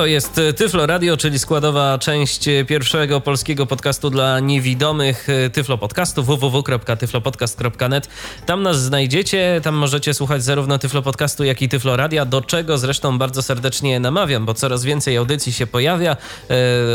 To jest e, Tyflo Radio, czyli składowa część e, pierwszego polskiego podcastu dla niewidomych e, Tyflo Podcastu www.tyflopodcast.net. Tam nas znajdziecie, tam możecie słuchać zarówno Tyflo Podcastu, jak i Tyflo Radia, do czego zresztą bardzo serdecznie namawiam, bo coraz więcej audycji się pojawia.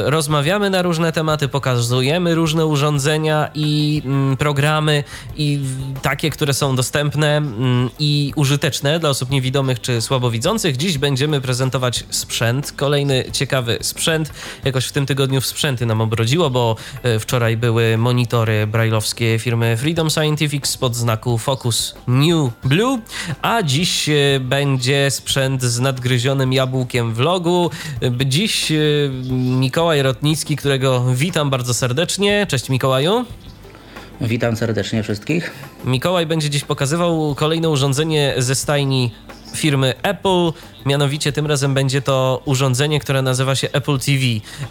Rozmawiamy na różne tematy, pokazujemy różne urządzenia i mm, programy i takie, które są dostępne mm, i użyteczne dla osób niewidomych czy słabowidzących. Dziś będziemy prezentować sprzęt, kolejny ciekawy sprzęt. Jakoś w tym tygodniu w sprzęty nam obrodziło, bo e, wczoraj były monitory brajlowskie firmy Freedom Scientific spod znaku Focus New Blue, a dziś e, będzie sprzęt z nadgryzionym jabłkiem w logu. E, dziś Mikołaj Rotnicki, którego witam bardzo serdecznie. Cześć Mikołaju. Witam serdecznie wszystkich. Mikołaj będzie dziś pokazywał kolejne urządzenie ze stajni firmy Apple. Mianowicie tym razem będzie to urządzenie, które nazywa się Apple TV.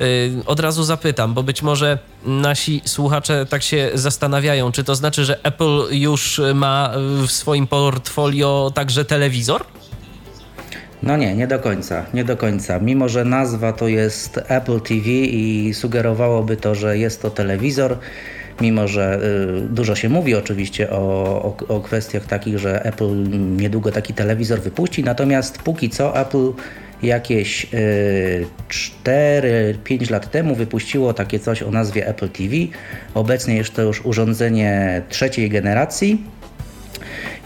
Y, od razu zapytam, bo być może nasi słuchacze tak się zastanawiają, czy to znaczy, że Apple już ma w swoim portfolio także telewizor? No nie, nie do końca, nie do końca. Mimo, że nazwa to jest Apple TV i sugerowałoby to, że jest to telewizor, mimo że y, dużo się mówi oczywiście o, o, o kwestiach takich, że Apple niedługo taki telewizor wypuści, natomiast póki co Apple jakieś 4-5 y, lat temu wypuściło takie coś o nazwie Apple TV. Obecnie jest to już urządzenie trzeciej generacji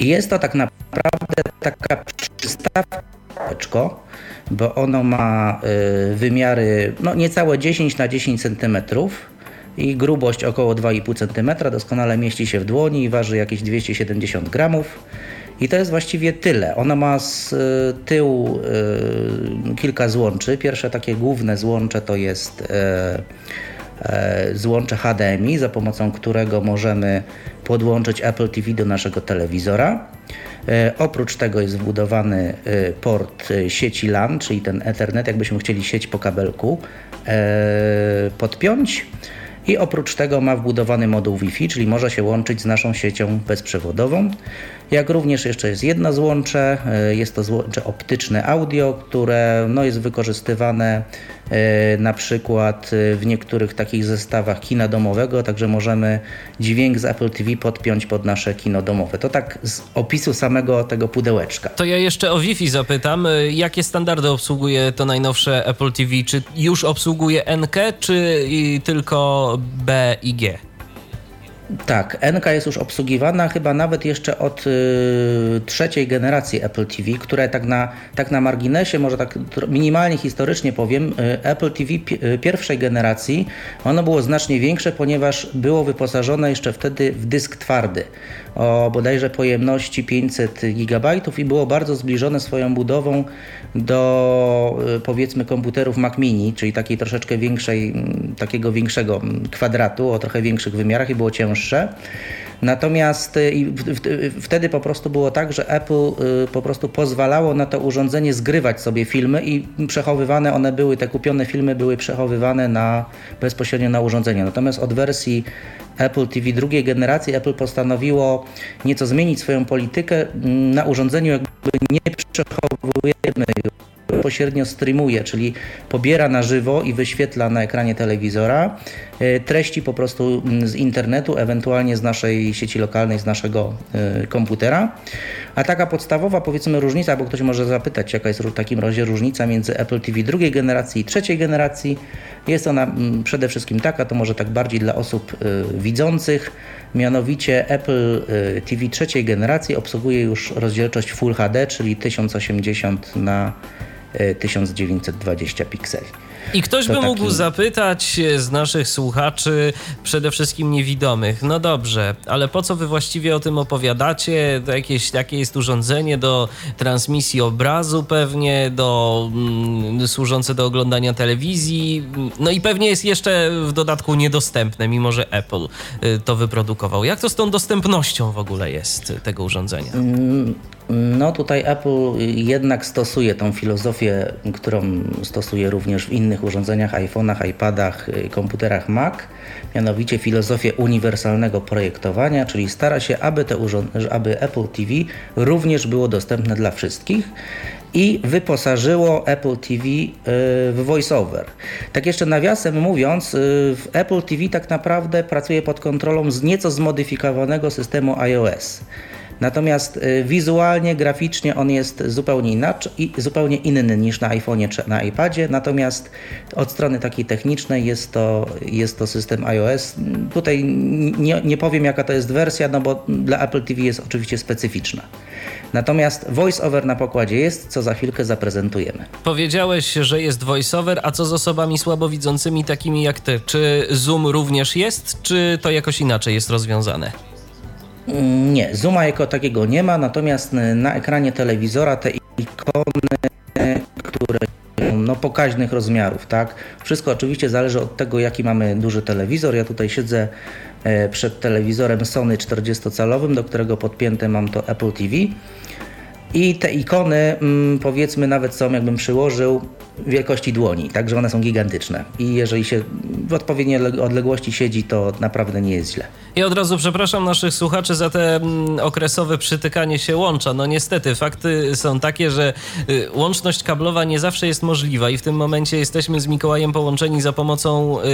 i jest to tak naprawdę taka przystaweczko, bo ono ma y, wymiary no, niecałe 10 na 10 centymetrów i grubość około 2,5 cm, doskonale mieści się w dłoni i waży jakieś 270 gramów. I to jest właściwie tyle. Ona ma z y, tyłu y, kilka złączy. Pierwsze takie główne złącze to jest y, złącze HDMI, za pomocą którego możemy podłączyć Apple TV do naszego telewizora. Oprócz tego jest wbudowany port sieci LAN, czyli ten Ethernet, jakbyśmy chcieli sieć po kabelku podpiąć. I oprócz tego ma wbudowany moduł Wi-Fi, czyli może się łączyć z naszą siecią bezprzewodową. Jak również jeszcze jest jedno złącze, e, jest to złącze optyczne audio, które no, jest wykorzystywane na przykład e, w niektórych takich zestawach kina domowego, także możemy dźwięk z Apple TV podpiąć pod nasze kino domowe. To tak z opisu samego tego pudełeczka. To ja jeszcze o Wi-Fi zapytam. Jakie standardy obsługuje to najnowsze Apple TV? Czy już obsługuje NK, czy tylko B i G? Tak, NK jest już obsługiwana chyba nawet jeszcze od y, trzeciej generacji Apple TV, które tak na, tak na marginesie, może tak minimalnie historycznie powiem, y, Apple TV y, pierwszej generacji, ono było znacznie większe, ponieważ było wyposażone jeszcze wtedy w dysk twardy o bodajże pojemności 500 GB i było bardzo zbliżone swoją budową do y, powiedzmy komputerów Mac Mini, czyli takiej troszeczkę większej, takiego większego kwadratu o trochę większych wymiarach i było cięższe. Natomiast y, wtedy po prostu było tak, że Apple y, po prostu pozwalało na to urządzenie zgrywać sobie filmy i przechowywane one były, te kupione filmy były przechowywane na, bezpośrednio na urządzeniu. Natomiast od wersji Apple TV drugiej generacji Apple postanowiło nieco zmienić swoją politykę. Na urządzeniu jakby nie przechowujemy bezpośrednio streamuje, czyli pobiera na żywo i wyświetla na ekranie telewizora treści po prostu mm, z internetu, ewentualnie z naszej sieci lokalnej, z naszego e, komputera. A taka podstawowa powiedzmy różnica, bo ktoś może zapytać, jaka jest w takim razie różnica między Apple TV drugiej generacji i trzeciej generacji. Jest ona mm, przede wszystkim taka, to może tak bardziej dla osób e, widzących, mianowicie Apple TV trzeciej generacji obsługuje już rozdzielczość Full HD, czyli 1080 na 1920 pikseli. I ktoś to by taki... mógł zapytać z naszych słuchaczy, przede wszystkim niewidomych, no dobrze, ale po co wy właściwie o tym opowiadacie? To jakieś takie jest urządzenie do transmisji obrazu pewnie, do, mm, służące do oglądania telewizji, no i pewnie jest jeszcze w dodatku niedostępne, mimo że Apple y, to wyprodukował. Jak to z tą dostępnością w ogóle jest tego urządzenia? Mm No tutaj Apple jednak stosuje tą filozofię, którą stosuje również w innych urządzeniach, iPhone'ach, iPadach, y, komputerach Mac, mianowicie filozofię uniwersalnego projektowania, czyli stara się, aby, te aby Apple TV również było dostępne dla wszystkich i wyposażyło Apple TV y, w VoiceOver. Tak jeszcze nawiasem mówiąc, y, w Apple TV tak naprawdę pracuje pod kontrolą z nieco zmodyfikowanego systemu iOS. Natomiast y, wizualnie, graficznie on jest zupełnie inaczej, zupełnie inny niż na iPhone'ie czy na iPadzie. Natomiast od strony takiej technicznej jest to, jest to system iOS. Tutaj nie, nie powiem jaka to jest wersja, no bo dla Apple TV jest oczywiście specyficzna. Natomiast voiceover na pokładzie jest, co za chwilkę zaprezentujemy. Powiedziałeś, że jest voiceover, a co z osobami słabowidzącymi takimi jak ty? Czy Zoom również jest, czy to jakoś inaczej jest rozwiązane? Nie, zooma jako takiego nie ma, natomiast na ekranie telewizora te ikony, które no pokaźnych rozmiarów, tak? Wszystko oczywiście zależy od tego, jaki mamy duży telewizor. Ja tutaj siedzę e, przed telewizorem Sony 40-calowym, do którego podpięte mam to Apple TV. I te ikony, mm, powiedzmy, nawet są, jakbym przyłożył, wielkości dłoni, także one są gigantyczne. I jeżeli się w odpowiedniej odległości siedzi, to naprawdę nie jest źle. I od razu przepraszam naszych słuchaczy za te mm, okresowe przytykanie się łącza. No niestety, fakty są takie, że y, łączność kablowa nie zawsze jest możliwa i w tym momencie jesteśmy z Mikołajem połączeni za pomocą y,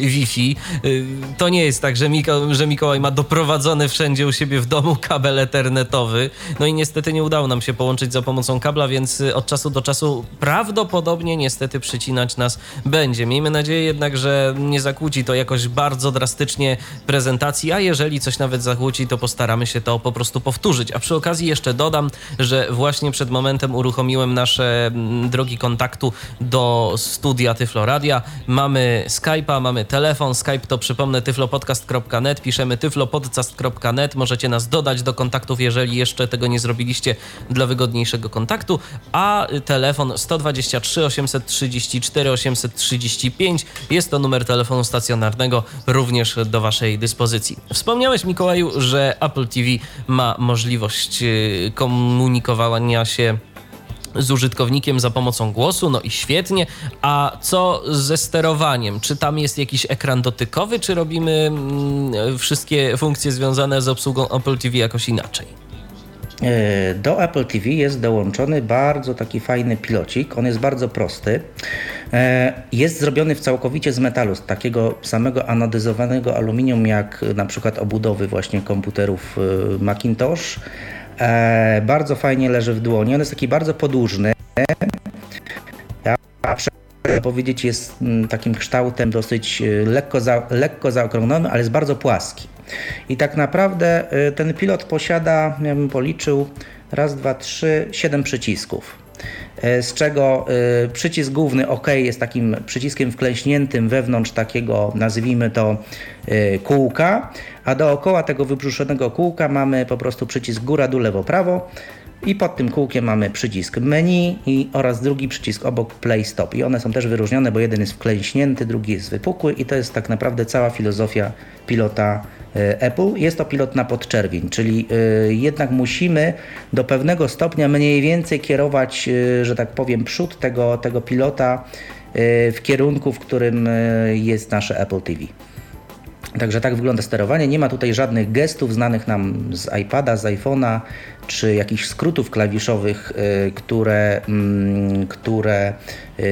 Wi-Fi. Y, to nie jest tak, że, Miko, że Mikołaj ma doprowadzony wszędzie u siebie w domu kabel ethernetowy. No i niestety nie udało nam się połączyć za pomocą kabla, więc od czasu do czasu prawdopodobnie niestety przycinać nas będzie. Miejmy nadzieję jednak, że nie zakłóci to jakoś bardzo drastycznie prezentacji, a jeżeli coś nawet zakłóci, to postaramy się to po prostu powtórzyć. A przy okazji jeszcze dodam, że właśnie przed momentem uruchomiłem nasze mm, drogi kontaktu do studia Tyfloradia. Mamy Skype'a, mamy telefon. Skype to przypomnę tyflopodcast.net, piszemy tyflopodcast.net. Możecie nas dodać do kontaktów, jeżeli jeszcze tego nie zrobiliście dla wygodniejszego kontaktu, a telefon 123 834 835 jest to numer telefonu stacjonarnego również do Waszej dyspozycji. Wspomniałeś, Mikołaju, że Apple TV ma możliwość y, komunikowania się z użytkownikiem za pomocą głosu, no i świetnie. A co ze sterowaniem? Czy tam jest jakiś ekran dotykowy, czy robimy mm, wszystkie funkcje związane z obsługą Apple TV jakoś inaczej? E, do Apple TV jest dołączony bardzo taki fajny pilocik. On jest bardzo prosty. E, jest zrobiony w całkowicie z metalu, z takiego samego anodyzowanego aluminium, jak na przykład obudowy właśnie komputerów e, Macintosh. Bardzo fajnie leży w dłoni. On jest taki bardzo podłużny. Ja powiedzieć, jest mm, takim kształtem dosyć lekko, za, lekko zaokrąglony, ale jest bardzo płaski. I tak naprawdę y, ten pilot posiada, ja bym policzył, raz, dwa, trzy, siedem przycisków. Y, z czego y, przycisk główny OK jest takim przyciskiem wklęśniętym wewnątrz takiego, nazwijmy to, kółka, a dookoła tego wybrzuszonego kółka mamy po prostu przycisk góra, dół, lewo, prawo. I pod tym kółkiem mamy przycisk menu i, oraz drugi przycisk obok play stop. I one są też wyróżnione, bo jeden jest wklęśnięty, drugi jest wypukły i to jest tak naprawdę cała filozofia pilota Apple. Jest to pilot na podczerwień, czyli e, jednak musimy do pewnego stopnia mniej więcej kierować, e, że tak powiem, przód tego, tego pilota w kierunku, w którym jest nasze Apple TV. Także tak wygląda sterowanie. Nie ma tutaj żadnych gestów znanych nam z iPada, z iPhone'a, czy jakichś skrótów klawiszowych, które, mm, które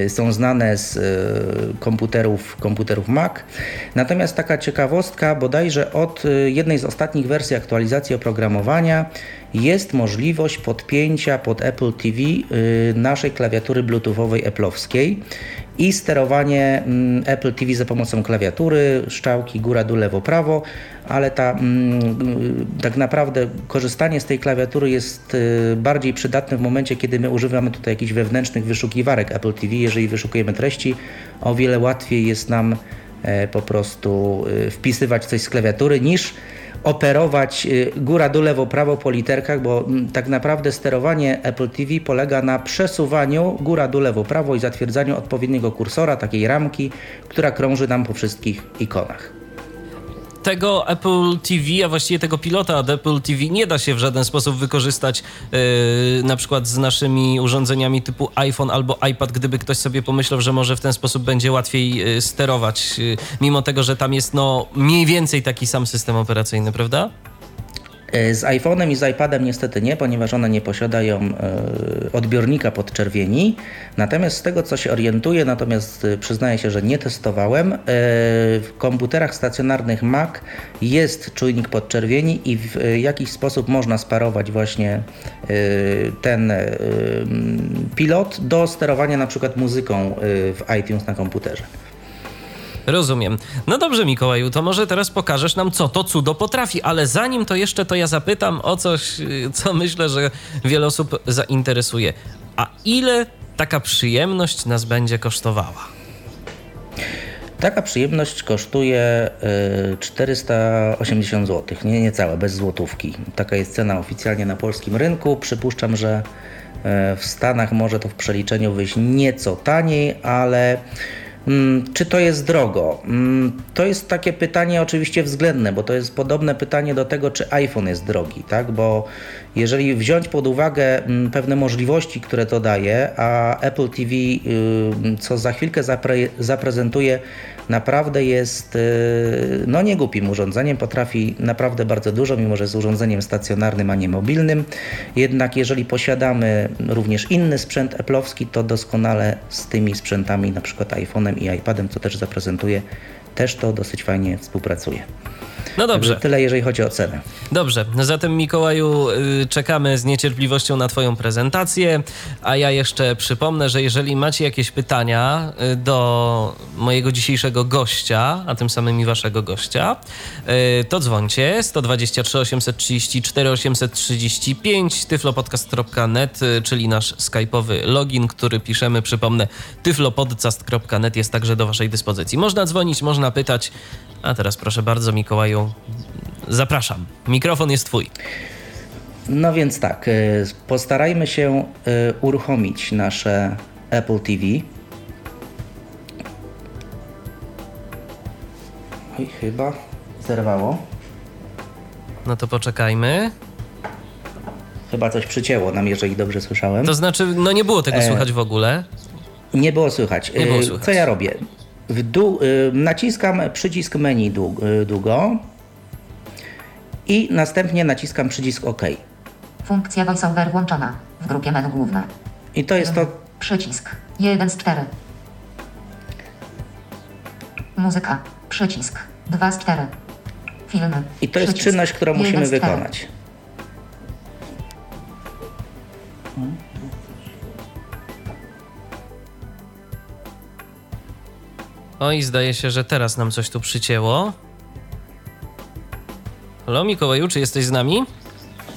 są znane z y, komputerów, komputerów Mac. Natomiast taka ciekawostka, bodajże od jednej z ostatnich wersji aktualizacji oprogramowania jest możliwość podpięcia pod Apple TV naszej klawiatury bluetoothowej Apple'owskiej i sterowanie mm, Apple TV za pomocą klawiatury, szczałki góra, dół, lewo, prawo, ale ta, mm, tak naprawdę korzystanie z tej klawiatury jest y, bardziej przydatne w momencie, kiedy my używamy tutaj jakichś wewnętrznych wyszukiwarek Apple TV. Jeżeli wyszukujemy treści, o wiele łatwiej jest nam e, po prostu y, wpisywać coś z klawiatury niż operować y, góra, dół, lewo, prawo po literkach, bo mm, tak naprawdę sterowanie Apple TV polega na przesuwaniu góra, dół, lewo, prawo i zatwierdzaniu odpowiedniego kursora, takiej ramki, która krąży nam po wszystkich ikonach. Tego Apple TV, a właściwie tego pilota od Apple TV nie da się w żaden sposób wykorzystać yy, na przykład z naszymi urządzeniami typu iPhone albo iPad, gdyby ktoś sobie pomyślał, że może w ten sposób będzie łatwiej yy, sterować, yy, mimo tego, że tam jest no mniej więcej taki sam system operacyjny, prawda? E, z iPhone'em i z iPadem niestety nie, ponieważ one nie posiadają e, odbiornika podczerwieni. Natomiast z tego co się orientuję, natomiast e, przyznaję się, że nie testowałem, w komputerach stacjonarnych Mac jest czujnik podczerwieni i w jakiś sposób można sparować właśnie ten pilot do sterowania na przykład muzyką w iTunes na komputerze. Rozumiem. No dobrze, Mikołaju, to może teraz pokażesz nam, co to cudo potrafi, ale zanim to jeszcze, to ja zapytam o coś, y, co myślę, że wiele osób zainteresuje. A ile taka przyjemność nas będzie kosztowała? Taka przyjemność kosztuje 480 zł, nie niecałe, bez złotówki. Taka jest cena oficjalnie na polskim rynku. Przypuszczam, że y, w Stanach może to w przeliczeniu wyjść nieco taniej, ale czy to jest drogo? Mm, to jest takie pytanie oczywiście względne, bo to jest podobne pytanie do tego, czy iPhone jest drogi, tak? Bo jeżeli wziąć pod uwagę mm, pewne możliwości, które to daje, a Apple TV, co za chwilkę zapre zaprezentuje, naprawdę jest y, no nie głupim urządzeniem, potrafi naprawdę bardzo dużo, mimo że jest urządzeniem stacjonarnym, a nie mobilnym. Jednak jeżeli posiadamy również inny sprzęt Apple'owski, to doskonale z tymi sprzętami, na przykład iPhone'em i iPadem, co też zaprezentuje, też to dosyć fajnie współpracuje. No dobrze. Tyle, jeżeli chodzi o cenę. Dobrze, zatem Mikołaju y, czekamy z niecierpliwością na Twoją prezentację, a ja jeszcze przypomnę, że jeżeli macie jakieś pytania y, do mojego dzisiejszego gościa, a tym samym i Waszego gościa, y, to dzwońcie 123 834 835 tyflopodcast.net, czyli nasz skype'owy login, który piszemy, przypomnę, tyflopodcast.net jest także do Waszej dyspozycji. Można dzwonić, można pytać, a teraz proszę bardzo Mikołaju, Zapraszam. Mikrofon jest Twój. No więc tak, y, postarajmy się y, uruchomić nasze Apple TV. Oj, chyba zerwało. No to poczekajmy. Chyba coś przycięło nam, jeżeli dobrze słyszałem. To znaczy, no nie było tego e... słychać w ogóle. Nie było słychać. Nie było y, słychać. Co ja robię? Dół, naciskam przycisk menu długo i następnie naciskam przycisk OK. Funkcja VoiceOver włączona w grupie menu główne. I to jest to. Przycisk 1 z 4. Muzyka. Przycisk 2 z 4. Filmy. I to jest przycisk, czynność, którą musimy wykonać. Oj, zdaje się, że teraz nam coś tu przycięło. Halo, Mikołaju, czy jesteś z nami?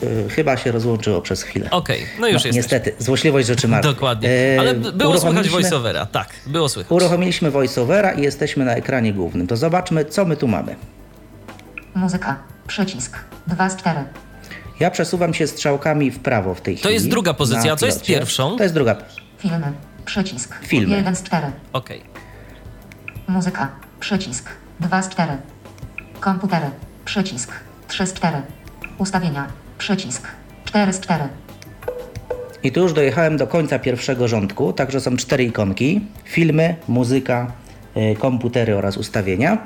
Yy, chyba się rozłączyło przez chwilę. Okej, okay, no już no, jest. Niestety, złośliwość rzeczy martwych. Dokładnie, yy, ale było słychać voiceovera, tak, było słychać. Uruchomiliśmy voiceovera i jesteśmy na ekranie głównym. To zobaczmy, co my tu mamy. Muzyka, przycisk, 2 z 4. Ja przesuwam się strzałkami w prawo w tej chwili. To jest druga pozycja, a co jest pierwszą? To jest druga. Filmy, przycisk, Filmy. 1 z 4. Okej. Okay. Muzyka, przycisk, 2 z 4. Komputery, przycisk, 3 z 4. Ustawienia. Przycisk. 4 z 4. I tu już dojechałem do końca pierwszego rządku, także są cztery ikonki. Filmy, muzyka, y, komputery oraz ustawienia.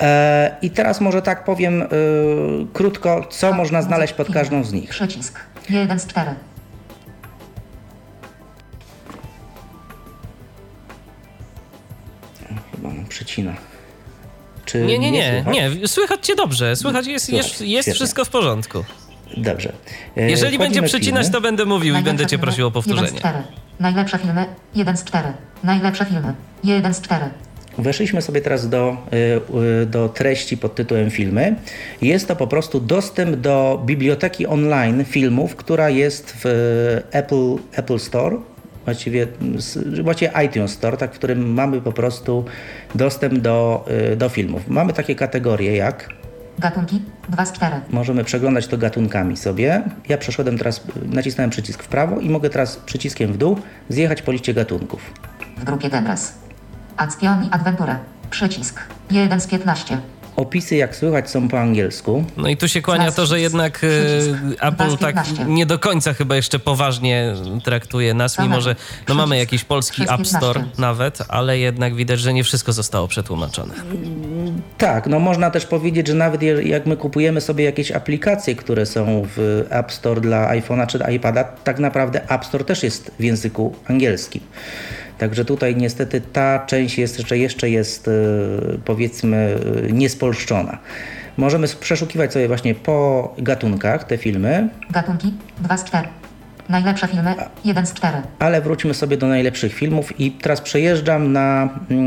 E, I teraz może tak powiem y, krótko, co można znaleźć pod każdą z nich. Przycisk. 1 z 4. Chyba mam przycina. Czy nie, nie, nie, nie, nie. Słychać cię dobrze. Słychać jest, jest, jest wszystko w porządku. Dobrze. E, Jeżeli będzie przecinać, filmy. to będę mówił Najlepsze i będę cię prosił o powtórzenie. 1 z 4. Najlepsze filmy 1 z 4. Najlepsze filmy 1 z 4. Weszliśmy sobie teraz do, e, do treści pod tytułem filmy. Jest to po prostu dostęp do biblioteki online filmów, która jest w Apple, Apple Store właściwie, właściwie iTunes Store, tak, w którym mamy po prostu dostęp do, y, do filmów. Mamy takie kategorie jak Gatunki 2 z 4. Możemy przeglądać to gatunkami sobie. Ja przeszedłem teraz, nacisnąłem przycisk w prawo i mogę teraz przyciskiem w dół zjechać po liście gatunków. W grupie Genres. Acción i Adventure. Przycisk 1 z 15. Opisy, jak słychać, są po angielsku. No i tu się kłania to, że jednak e, Apple tak nie do końca chyba jeszcze poważnie traktuje nas, mimo że no mamy jakiś polski App Store nawet, ale jednak widać, że nie wszystko zostało przetłumaczone. Tak, no można też powiedzieć, że nawet jak my kupujemy sobie jakieś aplikacje, które są w App Store dla iPhone'a czy iPada, tak naprawdę App Store też jest w języku angielskim. Także tutaj niestety ta część jest, jeszcze, jeszcze jest e, powiedzmy e, niespolszczona. Możemy przeszukiwać sobie właśnie po gatunkach te filmy. Gatunki 2 z 4. Najlepsze filmy 1 z 4. Ale wróćmy sobie do najlepszych filmów i teraz przejeżdżam na yy,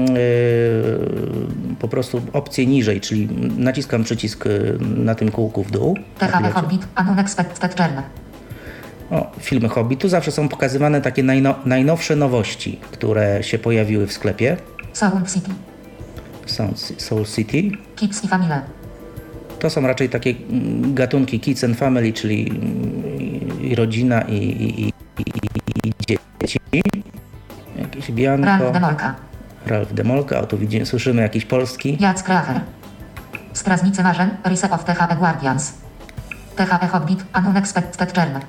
po prostu opcję niżej, czyli naciskam przycisk na tym kółku w dół. THP Hobbit, Unexpected Journey. O, filmy Hobbitu zawsze są pokazywane takie najno, najnowsze nowości, które się pojawiły w sklepie. Soul City. Soul City. Kids i Family. To są raczej takie mm, gatunki Kids and Family, czyli mm, i rodzina i, i, i, i dzieci. Jakieś Bianco. Ralf Demolka. Ralf Demolka, o tu widzimy, słyszymy jakiś polski. Jac Kracher. Strażnicy Marzeń, Reset of THP Guardians. THP Hobbit, Unexpected Journey.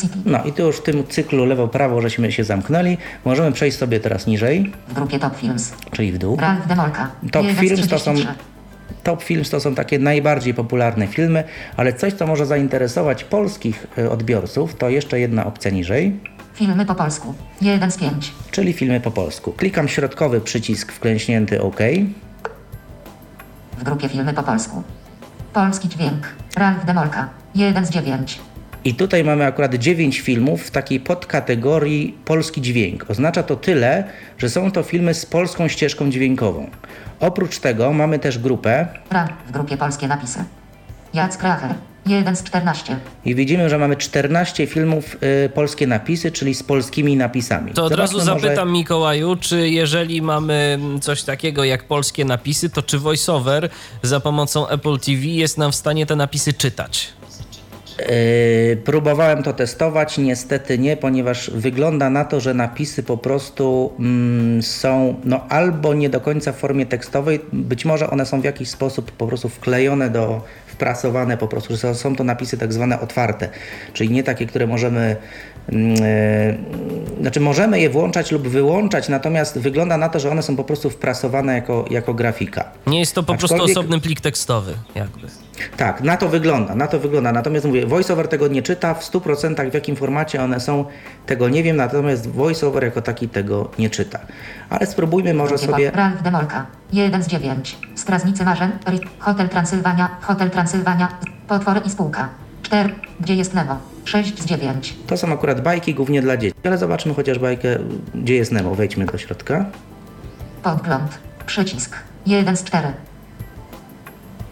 City. No i tu już w tym cyklu lewo-prawo żeśmy się zamknęli. Możemy przejść sobie teraz niżej. W grupie Top Films. Czyli w dół. Ralf Demolka. Top Films to są Top Films to są takie najbardziej popularne filmy, ale coś, co może zainteresować polskich e, odbiorców, to jeszcze jedna opcja niżej. Filmy po polsku. 1 z 5. Czyli filmy po polsku. Klikam środkowy przycisk wklęśnięty OK. W grupie filmy po polsku. Polski dźwięk. Ralf Demolka. 1 z 9. I tutaj mamy akurat 9 filmów w takiej podkategorii polski dźwięk. Oznacza to tyle, że są to filmy z polską ścieżką dźwiękową. Oprócz tego mamy też grupę. w grupie polskie napisy. Jac Kracher. 1 z 14. I widzimy, że mamy 14 filmów y, polskie napisy, czyli z polskimi napisami. To od Zobaczmy razu zapytam może... Mikołaju, czy jeżeli mamy coś takiego jak polskie napisy, to czy VoiceOver za pomocą Apple TV jest nam w stanie te napisy czytać? Yy, próbowałem to testować, niestety nie, ponieważ wygląda na to, że napisy po prostu mm, są no, albo nie do końca w formie tekstowej, być może one są w jakiś sposób po prostu wklejone do, wprasowane po prostu, że są to napisy tak zwane otwarte, czyli nie takie, które możemy, znaczy możemy je włączać lub wyłączać, natomiast wygląda na to, że one są po prostu wprasowane jako, jako grafika. Nie jest to po Aczkolwiek... prostu osobny plik tekstowy, jakby. Tak, na to wygląda, na to wygląda. Natomiast mówię, VoiceOver tego nie czyta, w 100% w jakim formacie one są, tego nie wiem, natomiast VoiceOver jako taki tego nie czyta. Ale spróbujmy może sobie... Ralf Demolka, 1 z 9, Strażnicy Marzeń, Hotel Transylwania, Hotel Transylwania, Potwory i Spółka, 4, Gdzie jest Nemo, 6 z 9. To są akurat bajki głównie dla dzieci, ale zobaczmy chociaż bajkę Gdzie jest Nemo, wejdźmy do środka. Podgląd, przycisk, 1 z 4.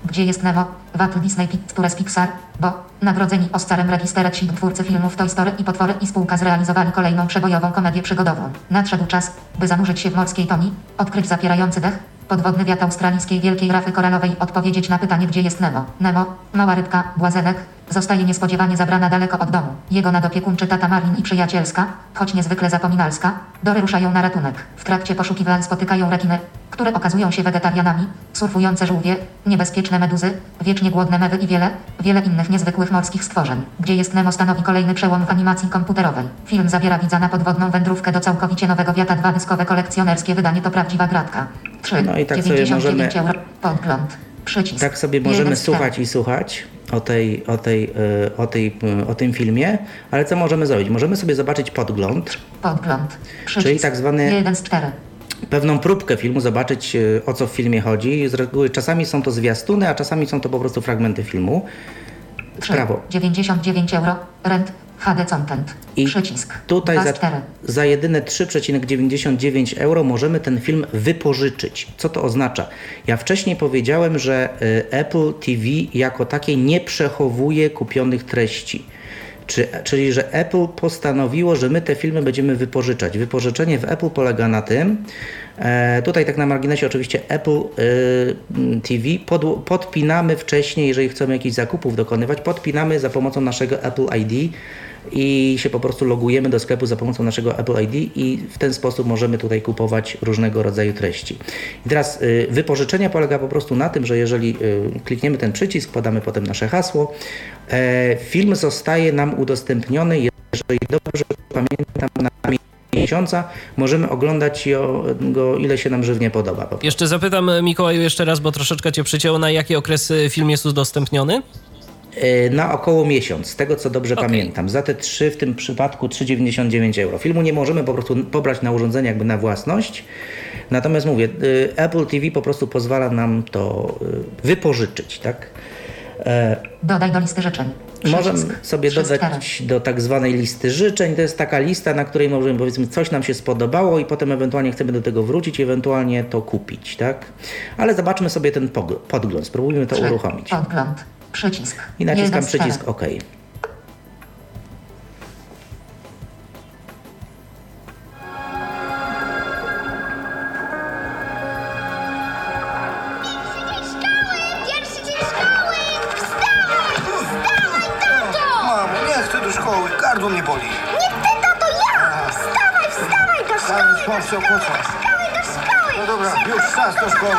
Gdzie jest Nemo? Walt Disney Pictures Pixar, bo nagrodzeni Oscarem registereci twórcy filmów Toy Story i Potwory i spółka zrealizowali kolejną przebojową komedię przygodową. Nadszedł czas, by zanurzyć się w morskiej toni, odkryć zapierający dech, podwodny wiatr australijskiej wielkiej rafy koralowej odpowiedzieć na pytanie, gdzie jest Nemo. Nemo, mała rybka, błazenek, zostaje niespodziewanie zabrana daleko od domu. Jego nadopiekuńczy tata Marlin i przyjacielska, choć niezwykle zapominalska, Dory ruszają na ratunek. W trakcie poszukiwań spotykają rekiny, które okazują się wegetarianami, surfujące żółwie, niebezpieczne meduzy, wiecznie głodne mewy i wiele, wiele innych niezwykłych morskich stworzeń. Gdzie jest Nemo stanowi kolejny przełom w animacji komputerowej. Film zawiera widza na podwodną wędrówkę do całkowicie nowego wiata. Dwa dyskowe kolekcjonerskie wydanie to prawdziwa gratka. 3. No i tak sobie możemy... euro. Podgląd. Przycisk. Tak sobie możemy słuchać i słuchać o, tej, o, tej, e, o, tej, e, o tym filmie, ale co możemy zrobić? Możemy sobie zobaczyć podgląd. Podgląd. Przycisk. Czyli tak zwany... 1 z 4 pewną próbkę filmu, zobaczyć e, o co w filmie chodzi. Z reguły czasami są to zwiastuny, a czasami są to po prostu fragmenty filmu. W prawo. 99 euro, rent, HD Content. I Przycisk. Tutaj za, za jedyne 3,99 euro możemy ten film wypożyczyć. Co to oznacza? Ja wcześniej powiedziałem, że y, Apple TV jako takie nie przechowuje kupionych treści. Czy, czyli, że Apple postanowiło, że my te filmy będziemy wypożyczać. Wypożyczenie w Apple polega na tym, e, tutaj tak na marginesie oczywiście Apple e, TV pod, podpinamy wcześniej, jeżeli chcemy jakichś zakupów dokonywać, podpinamy za pomocą naszego Apple ID i się po prostu logujemy do sklepu za pomocą naszego Apple ID i w ten sposób możemy tutaj kupować różnego rodzaju treści. I teraz y, wypożyczenie polega po prostu na tym, że jeżeli y, klikniemy ten przycisk, podamy potem nasze hasło, e, film zostaje nam udostępniony, jeżeli dobrze pamiętam, na miesiąca możemy oglądać go ile się nam żywnie podoba. Jeszcze zapytam Mikołaju jeszcze raz, bo troszeczkę cię przycięło, na jaki okres film jest udostępniony? E, Na około miesiąc, z tego co dobrze Okej. pamiętam. Za te trzy, w tym przypadku 3,99 euro. Filmu nie możemy po prostu pobrać na urządzenie jakby na własność. Natomiast mówię, y, Apple TV po prostu pozwala nam to y, wypożyczyć, tak? E, Dodaj do listy życzeń. Możemy sobie dodać do tak zwanej listy życzeń. To jest taka lista, na której możemy powiedzmy coś nam się spodobało i potem ewentualnie chcemy do tego wrócić, ewentualnie to kupić, tak? Ale zobaczmy sobie ten podgląd, spróbujmy to uruchomić. Podgląd. Przycisk. I naciskam przycisk czterech. OK. Pierwszy dzień szkoły! Wstawaj! Wstawaj, tato! Mamo, nie chcę do szkoły, gardło mnie boli. Nie ty, tato, ja! Wstawaj, wstawaj do szkoły! No dobra, już czas do szkoły.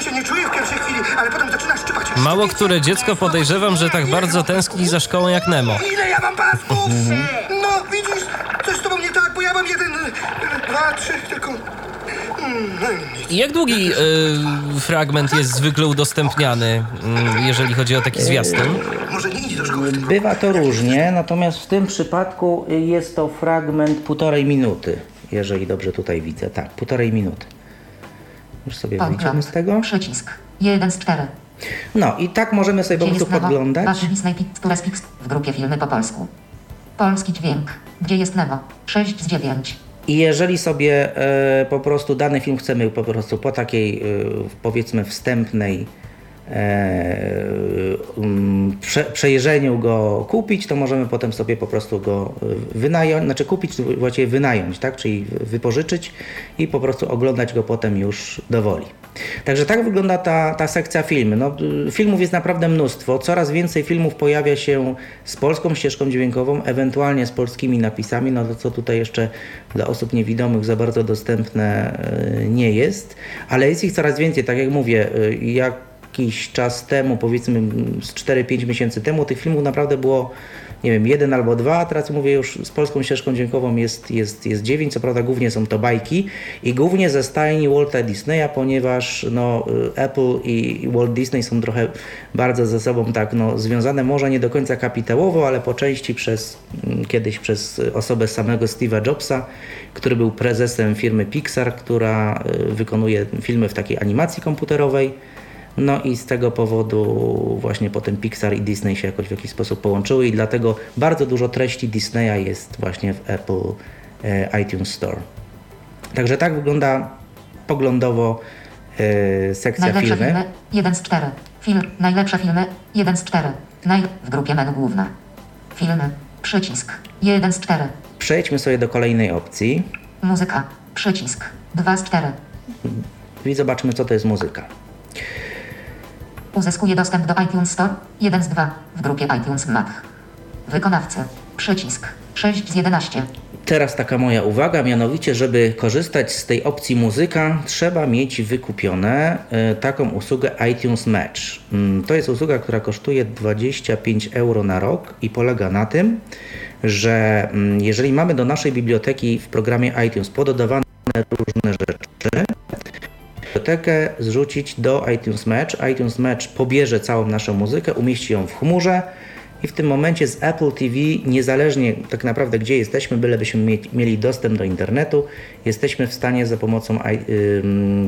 Czasem się nie czuję w pierwszej chwili, ale potem zaczynasz szczypać. Mało które dziecko podejrzewam, że tak bardzo tęskni za szkołą jak Nemo. Ile ja mam pasków? No, widzisz, coś z tobą nie tak, bo ja mam jeden, dwa, trzy, tylko... Mm, no i nic. Jak długi y, fragment jest zwykle udostępniany, y, jeżeli chodzi o taki zwiastun? Może nie idź do szkoły w tym Bywa to różnie, natomiast w tym przypadku y, jest to fragment półtorej minuty, jeżeli dobrze tutaj widzę. Tak, półtorej minuty. Już sobie wyjdziemy Podgląd. z tego. Przycisk. Jeden z czterech. No i tak możemy sobie po prostu podglądać. W grupie filmy po polsku. Polski dźwięk. Gdzie jest Nemo? 6 z 9. I jeżeli sobie e, po prostu dany film chcemy po prostu po takiej e, powiedzmy wstępnej prze, przejrzeniu go kupić, to możemy potem sobie po prostu go e, wynająć, znaczy kupić, właściwie wynająć, tak? czyli wypożyczyć i po prostu oglądać go potem już dowoli. Także tak wygląda ta, ta sekcja filmy. No, y, filmów jest naprawdę mnóstwo. Coraz więcej filmów pojawia się z polską ścieżką dźwiękową, ewentualnie z polskimi napisami, no to co tutaj jeszcze dla osób niewidomych za bardzo dostępne y, nie jest, ale jest ich coraz więcej. Tak jak mówię, y, jakiś czas temu, powiedzmy z 4-5 miesięcy temu, tych filmów naprawdę było nie wiem, jeden albo dwa, a teraz mówię już z polską ścieżką dźwiękową jest, jest, jest dziewięć, co prawda głównie są to bajki i głównie ze stajni Walta Disneya, ponieważ no, y, Apple i Walt Disney są trochę bardzo ze sobą tak no, związane, może nie do końca kapitałowo, ale po części przez, mm, kiedyś przez osobę samego Steve'a Jobsa, który był prezesem firmy Pixar, która y, wykonuje filmy w takiej animacji komputerowej. No i z tego powodu właśnie potem Pixar i Disney się jakoś w jakiś sposób połączyły i dlatego bardzo dużo treści Disneya jest właśnie w Apple e, iTunes Store. Także tak wygląda poglądowo e, sekcja Najlepsze filmy. filmy. 1 z 4. Film. Najlepsze filmy. 1 z 4. Naj... W grupie menu główne. Filmy. Przycisk. 1 z 4. Przejdźmy sobie do kolejnej opcji Muzyka. Przycisk. 2 z 4. i zobaczmy co to jest muzyka. Uzyskuje dostęp do iTunes Store. 1 z 2. W grupie iTunes Mac. Wykonawcy. Przycisk. 6 z 11. Teraz taka moja uwaga, mianowicie, żeby korzystać z tej opcji muzyka, trzeba mieć wykupione e, taką usługę iTunes Match. Mm, To jest usługa, która kosztuje 25 euro na rok i polega na tym, że mm, jeżeli mamy do naszej biblioteki w programie iTunes pododawane różne rzeczy, bibliotekę zrzucić do iTunes Match. iTunes Match pobierze całą naszą muzykę, umieści ją w chmurze i w tym momencie z Apple TV, niezależnie tak naprawdę gdzie jesteśmy, bylebyśmy mie- mieli dostęp do internetu, jesteśmy w stanie za pomocą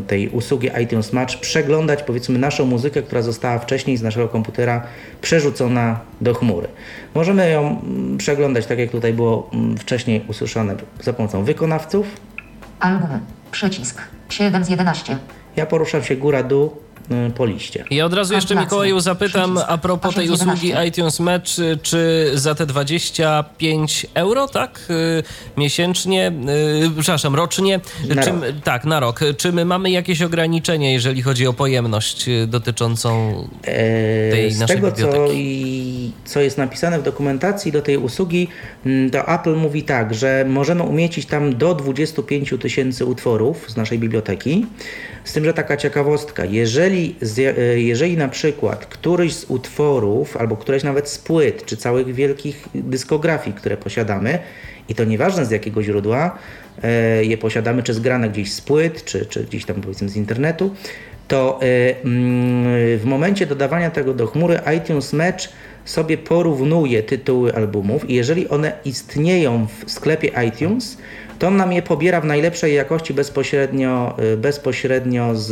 tej usługi iTunes Match przeglądać powiedzmy naszą muzykę, która została wcześniej z naszego komputera przerzucona do chmury. Możemy ją mm, przeglądać tak jak tutaj było mm, wcześniej usłyszane za pomocą wykonawców, Albumy. Przycisk. 7 z 11. Ja poruszam się góra-dół, po liście. Ja od razu jeszcze. Mikołaju zapytam a propos tej usługi 8.11. iTunes Match, czy za te 25 euro, tak, y, miesięcznie, y, przepraszam, rocznie, Na czy, rok. tak, na rok, czy my mamy jakieś ograniczenia, jeżeli chodzi o pojemność y, dotyczącą E, tej Z naszej tego, co, biblioteki. i, co jest napisane w dokumentacji do tej usługi, mm, to Apple mówi tak, że możemy umieścić tam do 25 tysięcy utworów z naszej biblioteki. Z tym, że taka ciekawostka, jeżeli, e, jeżeli na przykład któryś z utworów, albo któreś nawet z płyt, czy całych wielkich dyskografii, które posiadamy, i to nieważne z jakiego źródła e, je posiadamy, czy zgrane gdzieś z płyt, czy, czy gdzieś tam powiedzmy z internetu, to e, mm, w momencie dodawania tego do chmury iTunes Match sobie porównuje tytuły albumów i jeżeli one istnieją w sklepie iTunes, to on nam je pobiera w najlepszej jakości bezpośrednio, e, bezpośrednio z,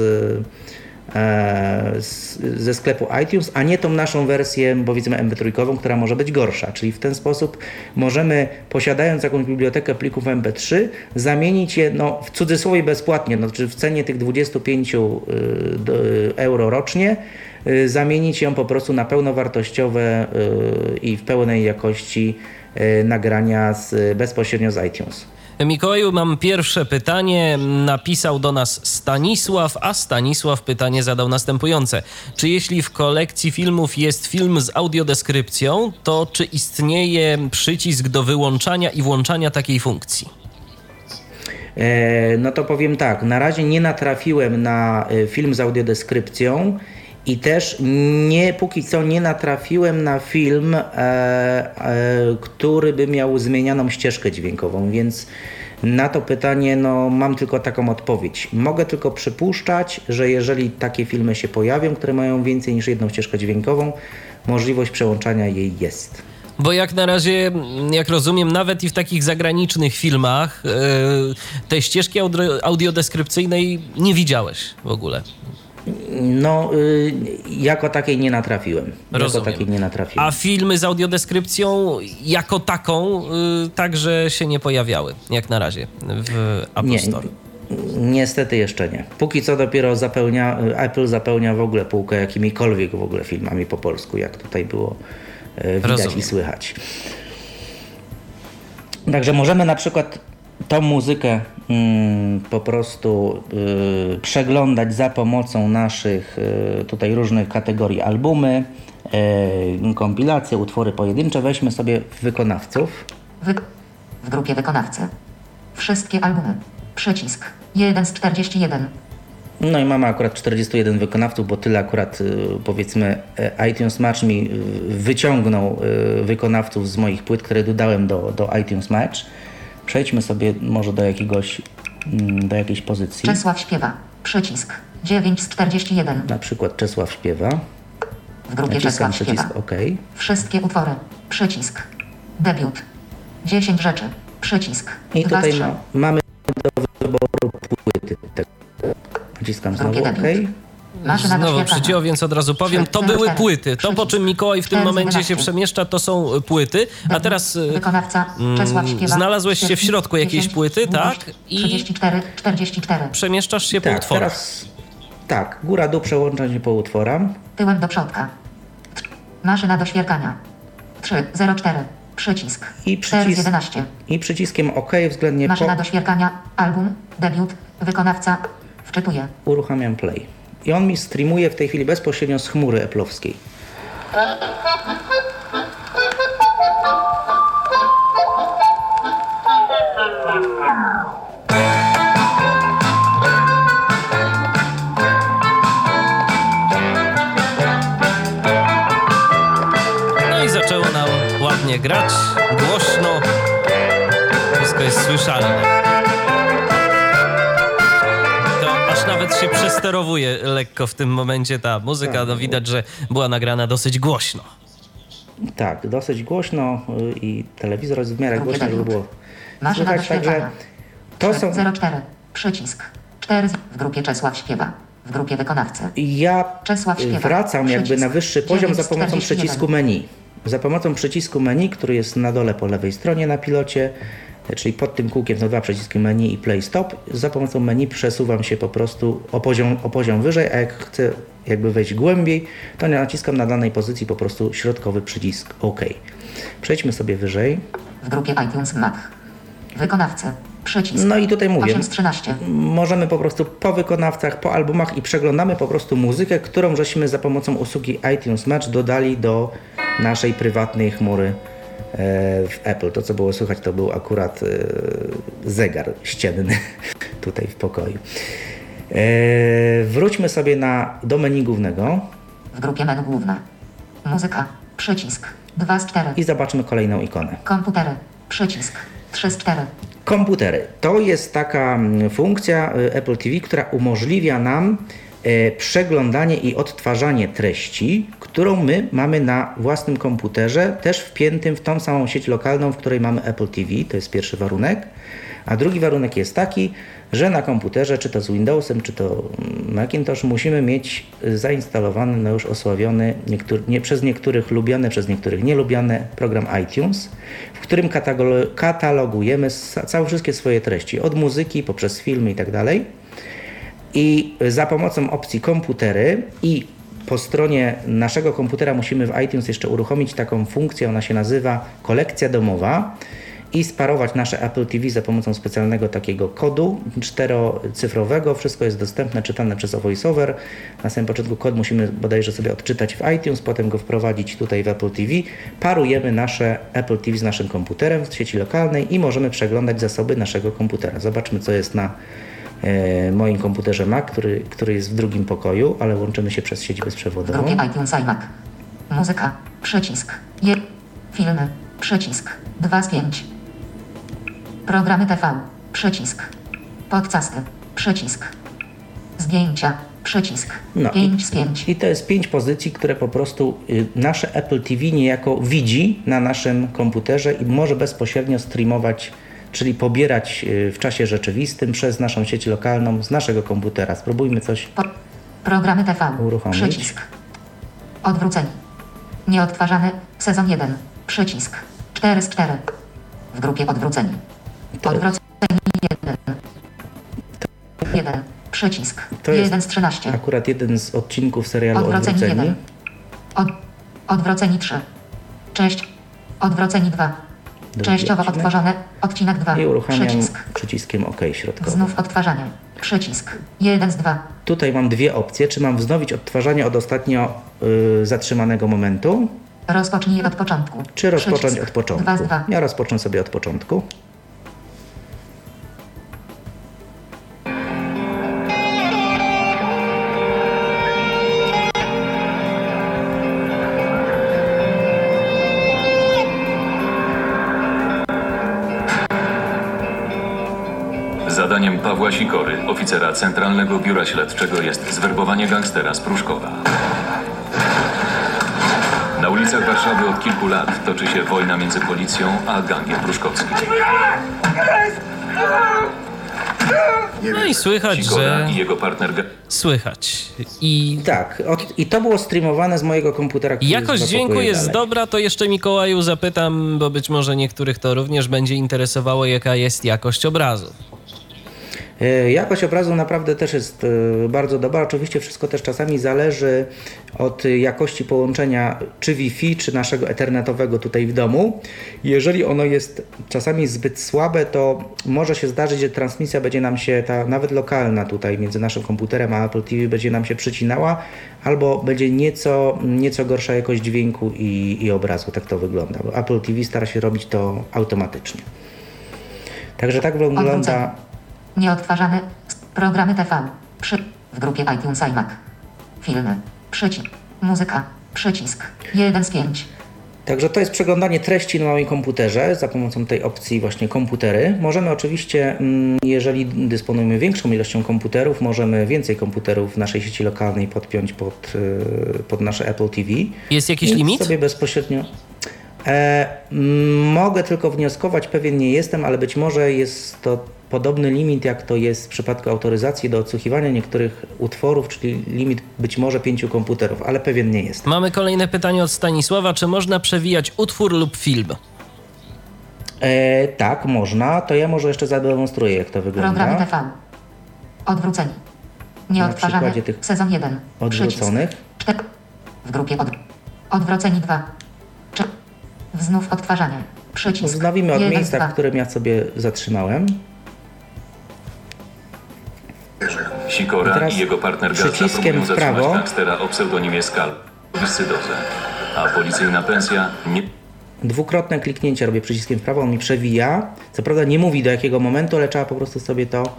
e, z, ze sklepu iTunes, a nie tą naszą wersję, powiedzmy MP3, która może być gorsza. Czyli w ten sposób możemy, posiadając jakąś bibliotekę plików MP3, zamienić je no, w cudzysłowie bezpłatnie, no, czy w cenie tych 25 y, do- euro rocznie, y, zamienić ją po prostu na pełnowartościowe y, i w pełnej jakości y, nagrania z, bezpośrednio z iTunes. Mikołaju, mam pierwsze pytanie. Napisał do nas Stanisław, a Stanisław pytanie zadał następujące. Czy jeśli w kolekcji filmów jest film z audiodeskrypcją, to czy istnieje przycisk do wyłączania i włączania takiej funkcji? E, No to powiem tak, na razie nie natrafiłem na e, film z audiodeskrypcją i też nie, póki co nie natrafiłem na film, e, e, który by miał zmienianą ścieżkę dźwiękową, więc na to pytanie no, mam tylko taką odpowiedź. Mogę tylko przypuszczać, że jeżeli takie filmy się pojawią, które mają więcej niż jedną ścieżkę dźwiękową, możliwość przełączania jej jest. Bo jak na razie, jak rozumiem, nawet i w takich zagranicznych filmach e, tej ścieżki audio- audiodeskrypcyjnej nie widziałeś w ogóle. No, y, jako takiej nie natrafiłem. Jako Rozumiem. takiej nie natrafiłem. A filmy z audiodeskrypcją jako taką y, także się nie pojawiały, jak na razie, w Apple Nie, Store. Niestety jeszcze nie. Póki co dopiero zapełnia, Apple zapełnia w ogóle półkę jakimikolwiek w ogóle filmami po polsku, jak tutaj było widać Rozumiem. i słychać. Także możemy na przykład tą muzykę mm, po prostu y, przeglądać za pomocą naszych y, tutaj różnych kategorii albumy, y, kompilacje, utwory pojedyncze. Weźmy sobie wykonawców. Wy... W grupie wykonawcy. Wszystkie albumy. Przycisk. 1 z 41. No i mamy akurat 41 wykonawców, bo tyle akurat powiedzmy e, iTunes Match mi wyciągnął wykonawców z moich płyt, które dodałem do, do iTunes Match. Przejdźmy sobie może do jakiegoś, mm, do jakiejś pozycji. Czesław śpiewa. Przycisk. 9 z 41. Na przykład Czesław śpiewa. W grupie Naciskam Czesław przycisk śpiewa. OK. Wszystkie utwory. Przycisk. Debiut. 10 rzeczy. Przycisk. I Dwa tutaj ma, mamy do wyboru płyty. Naciskam znowu OK. debiut. Maszyna do Znowu przycięło, więc od razu powiem, to były płyty. To, po czym Mikołaj w tym momencie się przemieszcza, to są y, płyty. A teraz Wykonawca. Czesław śpiewa. znalazłeś się w środku jakiejś 10, płyty, tak? I- 34, 44. przemieszczasz się po Tak, utworach. teraz tak, góra dół przełącza się po utworam. Tyłem do przodka. Maszyna do świerkania. 3, 0, 4. Przycisk. I 4 z przycisk- 11. I przyciskiem OK względnie Maszyna po do świerkania. Album. Debiut. Wykonawca. Wczytuje. uruchamiam play. I on mi streamuje w tej chwili bezpośrednio z chmury eplowskiej. No i zaczęło nam ładnie grać, głośno. Wszystko jest słyszalne. Nawet się przesterowuje lekko w tym momencie ta muzyka. No widać, że była nagrana dosyć głośno. Tak, dosyć głośno y, i telewizor jest w miarę głośno, żeby było słychać. Także to 3, są... 0, 4. Przycisk. 4 z... w grupie Czesław śpiewa. W grupie wykonawcy. Ja Czesław y, śpiewa. wracam jakby Przycisk. na wyższy poziom za 9 z pomocą 41. przycisku menu. Za pomocą przycisku menu, który jest na dole po lewej stronie na pilocie, czyli pod tym kółkiem są dwa przyciski menu i play stop. Za pomocą menu przesuwam się po prostu o poziom, o poziom wyżej, a jak chcę jakby wejść głębiej, to naciskam na danej pozycji po prostu środkowy przycisk OK. Przejdźmy sobie wyżej. W grupie iTunes Mac. Wykonawcy. Przycisk. No i tutaj mówię. 8 z 13. Możemy po prostu po wykonawcach, po albumach i przeglądamy po prostu muzykę, którą żeśmy za pomocą usługi iTunes Match dodali do naszej prywatnej chmury w Apple. To, co było słychać, to był akurat e, zegar ścienny tutaj w pokoju. E, Wróćmy sobie na do menu głównego W grupie menu główna. Muzyka. Przycisk. 2 z 4. i zobaczmy kolejną ikonę. Komputery. Przycisk. 3 z 4. Komputery. To jest taka mm, funkcja y, Apple TV, która umożliwia nam e, przeglądanie i odtwarzanie treści, którą my mamy na własnym komputerze, też wpiętym w tą samą sieć lokalną, w której mamy Apple TV. To jest pierwszy warunek. A drugi warunek jest taki, że na komputerze, czy to z Windowsem, czy to Macintosh, musimy mieć zainstalowany, no już osławiony, niektóry, nie, przez niektórych lubiany, przez niektórych nielubiany program iTunes, w którym katalo- katalogujemy całe wszystkie swoje treści, od muzyki, poprzez filmy i tak dalej. I za pomocą opcji komputery i po stronie naszego komputera musimy w iTunes jeszcze uruchomić taką funkcję, ona się nazywa kolekcja domowa i sparować nasze Apple TV za pomocą specjalnego takiego kodu czterocyfrowego. Wszystko jest dostępne, czytane przez VoiceOver. Na samym początku kod musimy bodajże sobie odczytać w iTunes, potem go wprowadzić tutaj w Apple TV. Parujemy nasze Apple TV z naszym komputerem w sieci lokalnej i możemy przeglądać zasoby naszego komputera. Zobaczmy, co jest na moim komputerze Mac, który, który jest w drugim pokoju, ale łączymy się przez sieć bezprzewodową. grupie iTunes iMac. Muzyka. Przycisk. Je. Filmy. Przycisk. 2 z 5. Programy TV. Przycisk. Podcasty. Przycisk. Zdjęcia. Przycisk. No 5 z 5. I to jest pięć pozycji, które po prostu y, nasze Apple TV niejako widzi na naszym komputerze i może bezpośrednio streamować, czyli pobierać y, w czasie rzeczywistym przez naszą sieć lokalną z naszego komputera. Spróbujmy coś. Programy TV. Uruchomić. Przycisk. Odwróceni. Nieodtwarzany. Sezon 1. Przycisk. 4 z 4. W grupie odwróceni. Odwróceni 1. 1. Przycisk. To jest 1 z 13. Akurat jeden z odcinków serialu Odwróceni Odwróceni. 1. Od, odwróceni 3. Cześć. Odwróceni 2. Częściowo odcinek. odtworzone. Odcinek 2. I uruchamiam Przycisk. przyciskiem OK środkowym. Znów odtwarzanie. Przycisk. 1 z 2. Tutaj mam dwie opcje. Czy mam wznowić odtwarzanie od ostatnio y, zatrzymanego momentu, Rozpocznij od początku. czy rozpocząć Przycisk. od początku? 2 z 2. Ja rozpocznę sobie od początku. Oficera Centralnego Biura Śledczego, jest zwerbowanie gangstera z Pruszkowa. Na ulicach Warszawy od kilku lat toczy się wojna między policją a gangiem pruszkowskim. No i słychać, że i jego partner słychać. I Tak, od, i to było streamowane z mojego komputera. jakość dźwięku jest dalej. dobra, to jeszcze Mikołaju zapytam, bo być może niektórych to również będzie interesowało, jaka jest jakość obrazu. E, Jakość obrazu naprawdę też jest e, bardzo dobra. Oczywiście wszystko też czasami zależy od jakości połączenia czy Wi-Fi, czy naszego ethernetowego tutaj w domu. Jeżeli ono jest czasami zbyt słabe, to może się zdarzyć, że transmisja będzie nam się, ta nawet lokalna tutaj między naszym komputerem a Apple TV będzie nam się przycinała, albo będzie nieco, nieco gorsza jakość dźwięku i, i obrazu. Tak to wygląda. Bo Apple TV stara się robić to automatycznie. Także tak wygląda. Nieodtwarzane. Programy TV. Przy. W grupie iTunes iMac. Filmy. Przycisk. Muzyka. Przycisk. 1 z 5. Także to jest przeglądanie treści na moim komputerze za pomocą tej opcji właśnie komputery. Możemy oczywiście, mm, jeżeli dysponujemy większą ilością komputerów, możemy więcej komputerów w naszej sieci lokalnej podpiąć pod, y, pod nasze Apple TV. Jest jakiś I limit? sobie bezpośrednio. E, mogę tylko wnioskować, pewien nie jestem, ale być może jest to podobny limit, jak to jest w przypadku autoryzacji do odsłuchiwania niektórych utworów, czyli limit być może pięciu komputerów, ale pewien nie jestem. Mamy kolejne pytanie od Stanisława. Czy można przewijać utwór lub film? E, tak, można. To ja może jeszcze zademonstruję, jak to wygląda. Programy TV. Odwróceni. Nie tych Sezon 1. odwróconych. Cztery. W grupie od... Odwróceni 2. Czy... Znów odtwarzanie. Przycisk. Wznowimy od Jeden, miejsca, dwa. w którym ja sobie zatrzymałem. Sikora I teraz i jego partner Gazda przyciskiem próbują w zatrzymać prawo. gangstera o pseudonimie Skal w Sydozę. A policyjna pensja nie... Dwukrotne kliknięcie robię przyciskiem w prawo, on mi przewija. Co prawda nie mówi do jakiego momentu, ale trzeba po prostu sobie to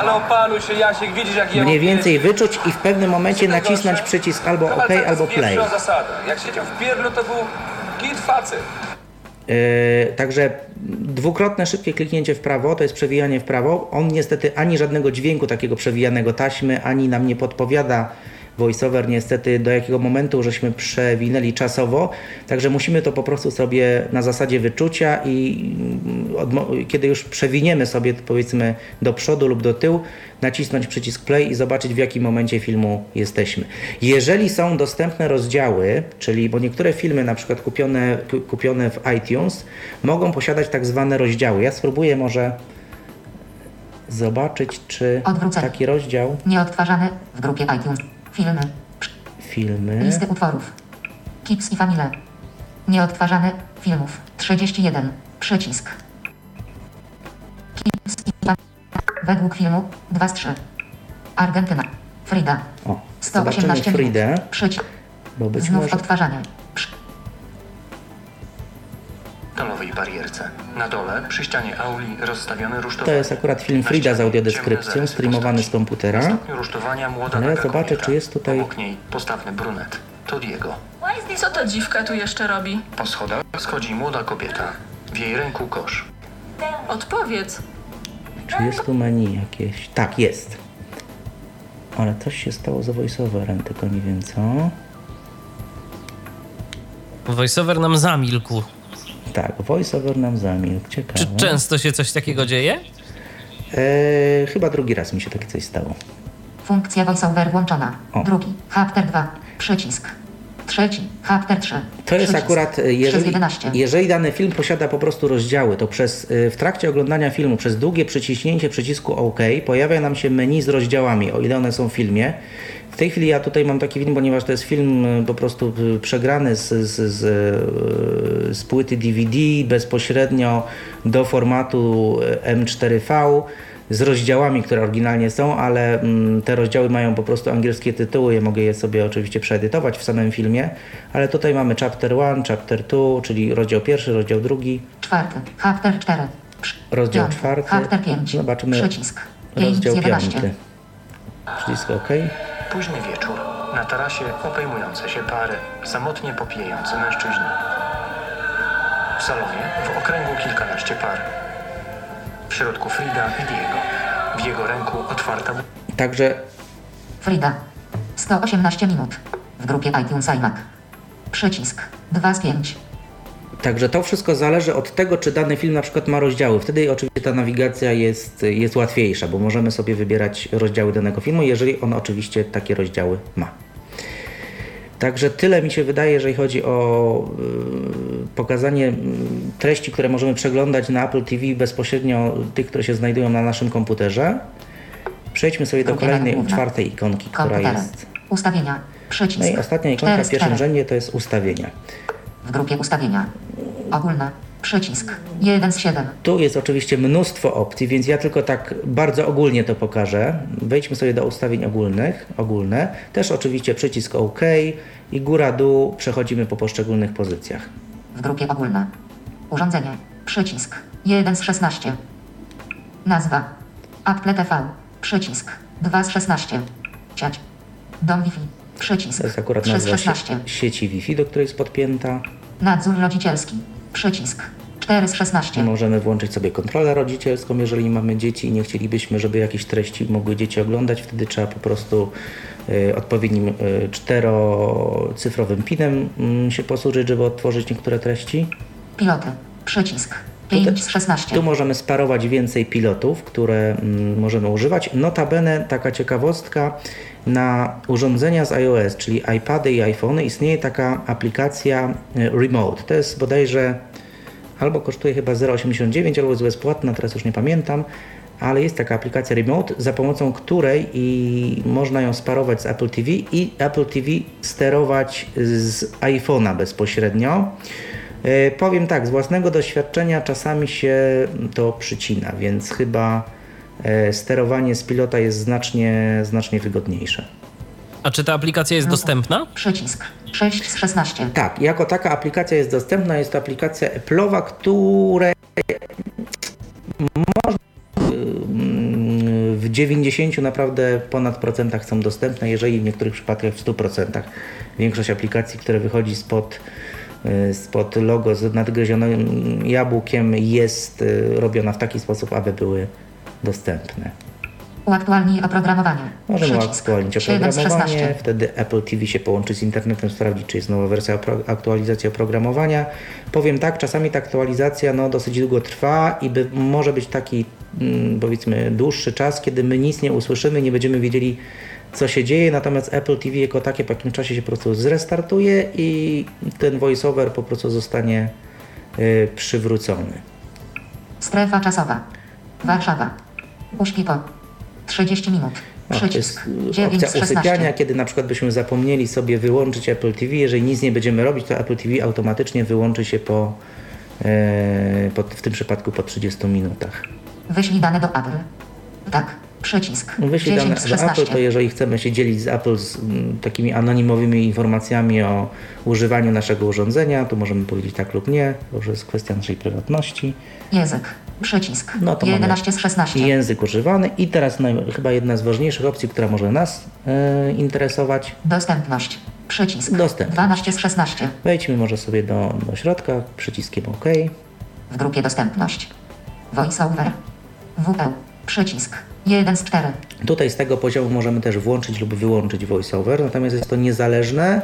Ale opanuj się, Jasiek, widzisz jak ja mniej więcej wyczuć i w pewnym momencie nacisnąć przycisk albo OK, albo play. zasada. Jak siedział w pierdlu, to był git facet. Yy, także dwukrotne szybkie kliknięcie w prawo to jest przewijanie w prawo. On niestety ani żadnego dźwięku takiego przewijanego taśmy, ani nam nie podpowiada voiceover niestety do jakiego momentu żeśmy przewinęli czasowo. Także musimy to po prostu sobie na zasadzie wyczucia i mm, kiedy już przewiniemy sobie powiedzmy do przodu lub do tyłu, nacisnąć przycisk play i zobaczyć w jakim momencie filmu jesteśmy. Jeżeli są dostępne rozdziały, czyli bo niektóre filmy na przykład kupione, ku- kupione w iTunes mogą posiadać tak zwane rozdziały. Ja spróbuję może zobaczyć, czy Odwrócenie. taki rozdział Nieodtwarzane. W grupie iTunes. Filmy. filmy. Listy utworów. Kips i Famile. Nieodtwarzane. Filmów. 31. Przycisk. Kips i Famile. Według filmu. 2 z 3. Argentyna. Frida. O, 118 zobaczymy Fridę. Przycisk. bo być Znów może odtwarzanie. Metalowej barierce. Na dole, przy ścianie auli, rozstawione to jest akurat film Frida z audiodeskrypcją, streamowany z komputera. rusztowania młoda Ale zobaczę, kobieta. czy jest tutaj- Obok niej postawny brunet. To Diego. Co ta dziwka tu jeszcze robi? Po schodach schodzi młoda kobieta. W jej ręku kosz. Odpowiedz. Czy jest tu menu jakieś? Tak, jest. Ale coś się stało z voiceoverem, tylko nie wiem co. Voiceover nam zamilkł. Tak, voiceover nam zamilkł. Ciekawe. Czy często się coś takiego dzieje? Eee, chyba drugi raz mi się takie coś stało. Funkcja voiceover włączona. O. Drugi. Chapter 2. Przycisk. Trzeci. Chapter 3. To jest Przycisk. akurat, e, jeżeli, 11. jeżeli dany film posiada po prostu rozdziały, to przez, e, w trakcie oglądania filmu przez długie przyciśnięcie przycisku OK pojawia nam się menu z rozdziałami, o ile one są w filmie. W tej chwili ja tutaj mam taki film, ponieważ to jest film e, po prostu e, przegrany z, z, z, e, z płyty DVD bezpośrednio do formatu e, M4V z rozdziałami, które oryginalnie są, ale mm, te rozdziały mają po prostu angielskie tytuły. Ja mogę je sobie oczywiście przeedytować w samym filmie, ale tutaj mamy chapter 1, chapter 2, czyli rozdział pierwszy, rozdział drugi, Czwarty. Chapter 4. Przy- rozdział piąty. czwarty. Chapter 5. Zobaczymy Przycisk. 5 rozdział z 11. piąty. Przycisk OK. Późny wieczór. Na tarasie obejmujące się pary, samotnie popijający mężczyźni. W salonie w okręgu kilkanaście par. W środku Frida i Diego. W jego ręku otwarta Także Frida. 118 minut. W grupie iTunes iMac. Przycisk. 2 z 5. Także to wszystko zależy od tego, czy dany film na przykład ma rozdziały. Wtedy oczywiście ta nawigacja jest, jest łatwiejsza, bo możemy sobie wybierać rozdziały danego filmu, jeżeli on oczywiście takie rozdziały ma. Także tyle mi się wydaje, jeżeli chodzi o y, pokazanie y, treści, które możemy przeglądać na Apple TV bezpośrednio tych, które się znajdują na naszym komputerze. Przejdźmy sobie do kolejnej, menu główne. czwartej ikonki, która Komputery. jest. Ustawienia. Przycisk. No i ostatnia ikonka 4 w pierwszym 4. rzędzie to jest ustawienia. W grupie ustawienia. Ogólne. Przycisk. 1 z 7. Tu jest oczywiście mnóstwo opcji, więc ja tylko tak bardzo ogólnie to pokażę. Wejdźmy sobie do ustawień ogólnych, ogólne. Też oczywiście przycisk OK i góra dół przechodzimy po poszczególnych pozycjach. W grupie ogólne. Urządzenie. Przycisk. 1 z 16. Nazwa. Apple TV. Przycisk. 2 z 16. Ciać. Dom Wi-Fi. Przycisk. To jest akurat 3 z nazwa 16. sie- sieci Wi-Fi, do której jest podpięta. Nadzór rodzicielski. Przycisk. 4 z 16. Możemy włączyć sobie kontrolę rodzicielską, jeżeli mamy dzieci i nie chcielibyśmy, żeby jakieś treści mogły dzieci oglądać. Wtedy trzeba po prostu y, odpowiednim y, czterocyfrowym PIN-em mm, się posłużyć, żeby otworzyć niektóre treści. Piloty. Przycisk. 5 z 16. Tu możemy sparować więcej pilotów, które mm, możemy używać. Notabene taka ciekawostka, na urządzenia z iOS, czyli iPady i iPhony istnieje taka aplikacja e, Remote. To jest bodajże albo kosztuje chyba 0,89, albo jest bezpłatna, teraz już nie pamiętam, ale jest taka aplikacja Remote, za pomocą której i można ją sparować z Apple TV i Apple TV sterować z iPhone'a bezpośrednio. E, Powiem tak, z własnego doświadczenia czasami się to przycina, więc chyba sterowanie z pilota jest znacznie, znacznie wygodniejsze. A czy ta aplikacja jest dostępna? Przycisk 6 z 16. Tak, jako taka aplikacja jest dostępna, jest to aplikacja Apple'owa, której można w 90 naprawdę ponad procentach są dostępne, jeżeli w niektórych przypadkach w 100%. Większość aplikacji, które wychodzi spod, y, spod logo z nadgryzionym jabłkiem jest y, robiona w taki sposób, aby były dostępne. Uaktualnij oprogramowanie. Możemy Przycisk aktualnić 7 z oprogramowanie, 16. wtedy Apple TV się połączy z internetem, sprawdzi, czy jest nowa wersja aktualizacji oprogramowania. Powiem tak, czasami ta aktualizacja no, dosyć długo trwa i by, może być taki mm, powiedzmy dłuższy czas, kiedy my nic nie usłyszymy, nie będziemy wiedzieli co się dzieje, natomiast Apple TV jako takie po jakimś czasie się po prostu zrestartuje i ten voiceover po prostu zostanie y, przywrócony. Strefa czasowa. Warszawa. Uśpi po 30 minut. O, to jest Przycisk 9 opcja z 16. usypiania, kiedy na przykład byśmy zapomnieli sobie wyłączyć Apple TV. Jeżeli nic nie będziemy robić, to Apple TV automatycznie wyłączy się po, e, po w tym przypadku po 30 minutach. Wyślij dane do Apple. Tak. Przycisk Wyślij 10 dane do Apple, 16. to jeżeli chcemy się dzielić z Apple z mm, takimi anonimowymi informacjami o używaniu naszego urządzenia, to możemy powiedzieć tak lub nie, to już jest kwestia naszej prywatności. Język. Przycisk No to 11 mamy z 16. język używany i teraz naj, chyba jedna z ważniejszych opcji, która może nas e, interesować, Dostępność. Przycisk Dostępność. 12 z 16. Wejdźmy może sobie do, do środka przyciskiem OK. W grupie dostępność. VoiceOver. WL. Przycisk 1 z 4. Tutaj z tego poziomu możemy też włączyć lub wyłączyć voiceover, natomiast jest to niezależne.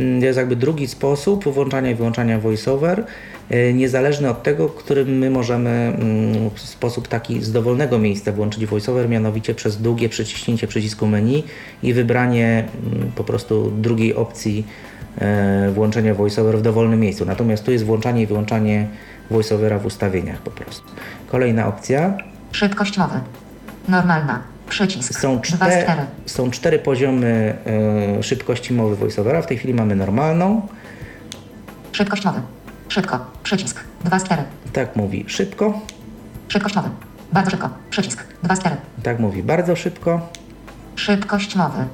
Mm, To jest jakby drugi sposób włączania i wyłączania voiceover, niezależny od tego, którym my możemy mm, w sposób taki z dowolnego miejsca włączyć voiceover, mianowicie przez długie przyciśnięcie przycisku menu i wybranie mm, po prostu drugiej opcji e, włączenia voiceover w dowolnym miejscu. Natomiast tu jest włączanie i wyłączanie voiceovera w ustawieniach po prostu. Kolejna opcja. Szybkość mowy. Normalna. Przycisk Są 2 z cztery, 4. są cztery poziomy e, szybkości mowy voiceovera. W tej chwili mamy normalną. Szybkość mowy. Szybko. Przycisk 2 z 4. Tak mówi szybko. Szybkość mowy. Bardzo szybko. Przycisk 2 z 4. Tak mówi bardzo szybko. Szybkość mowy.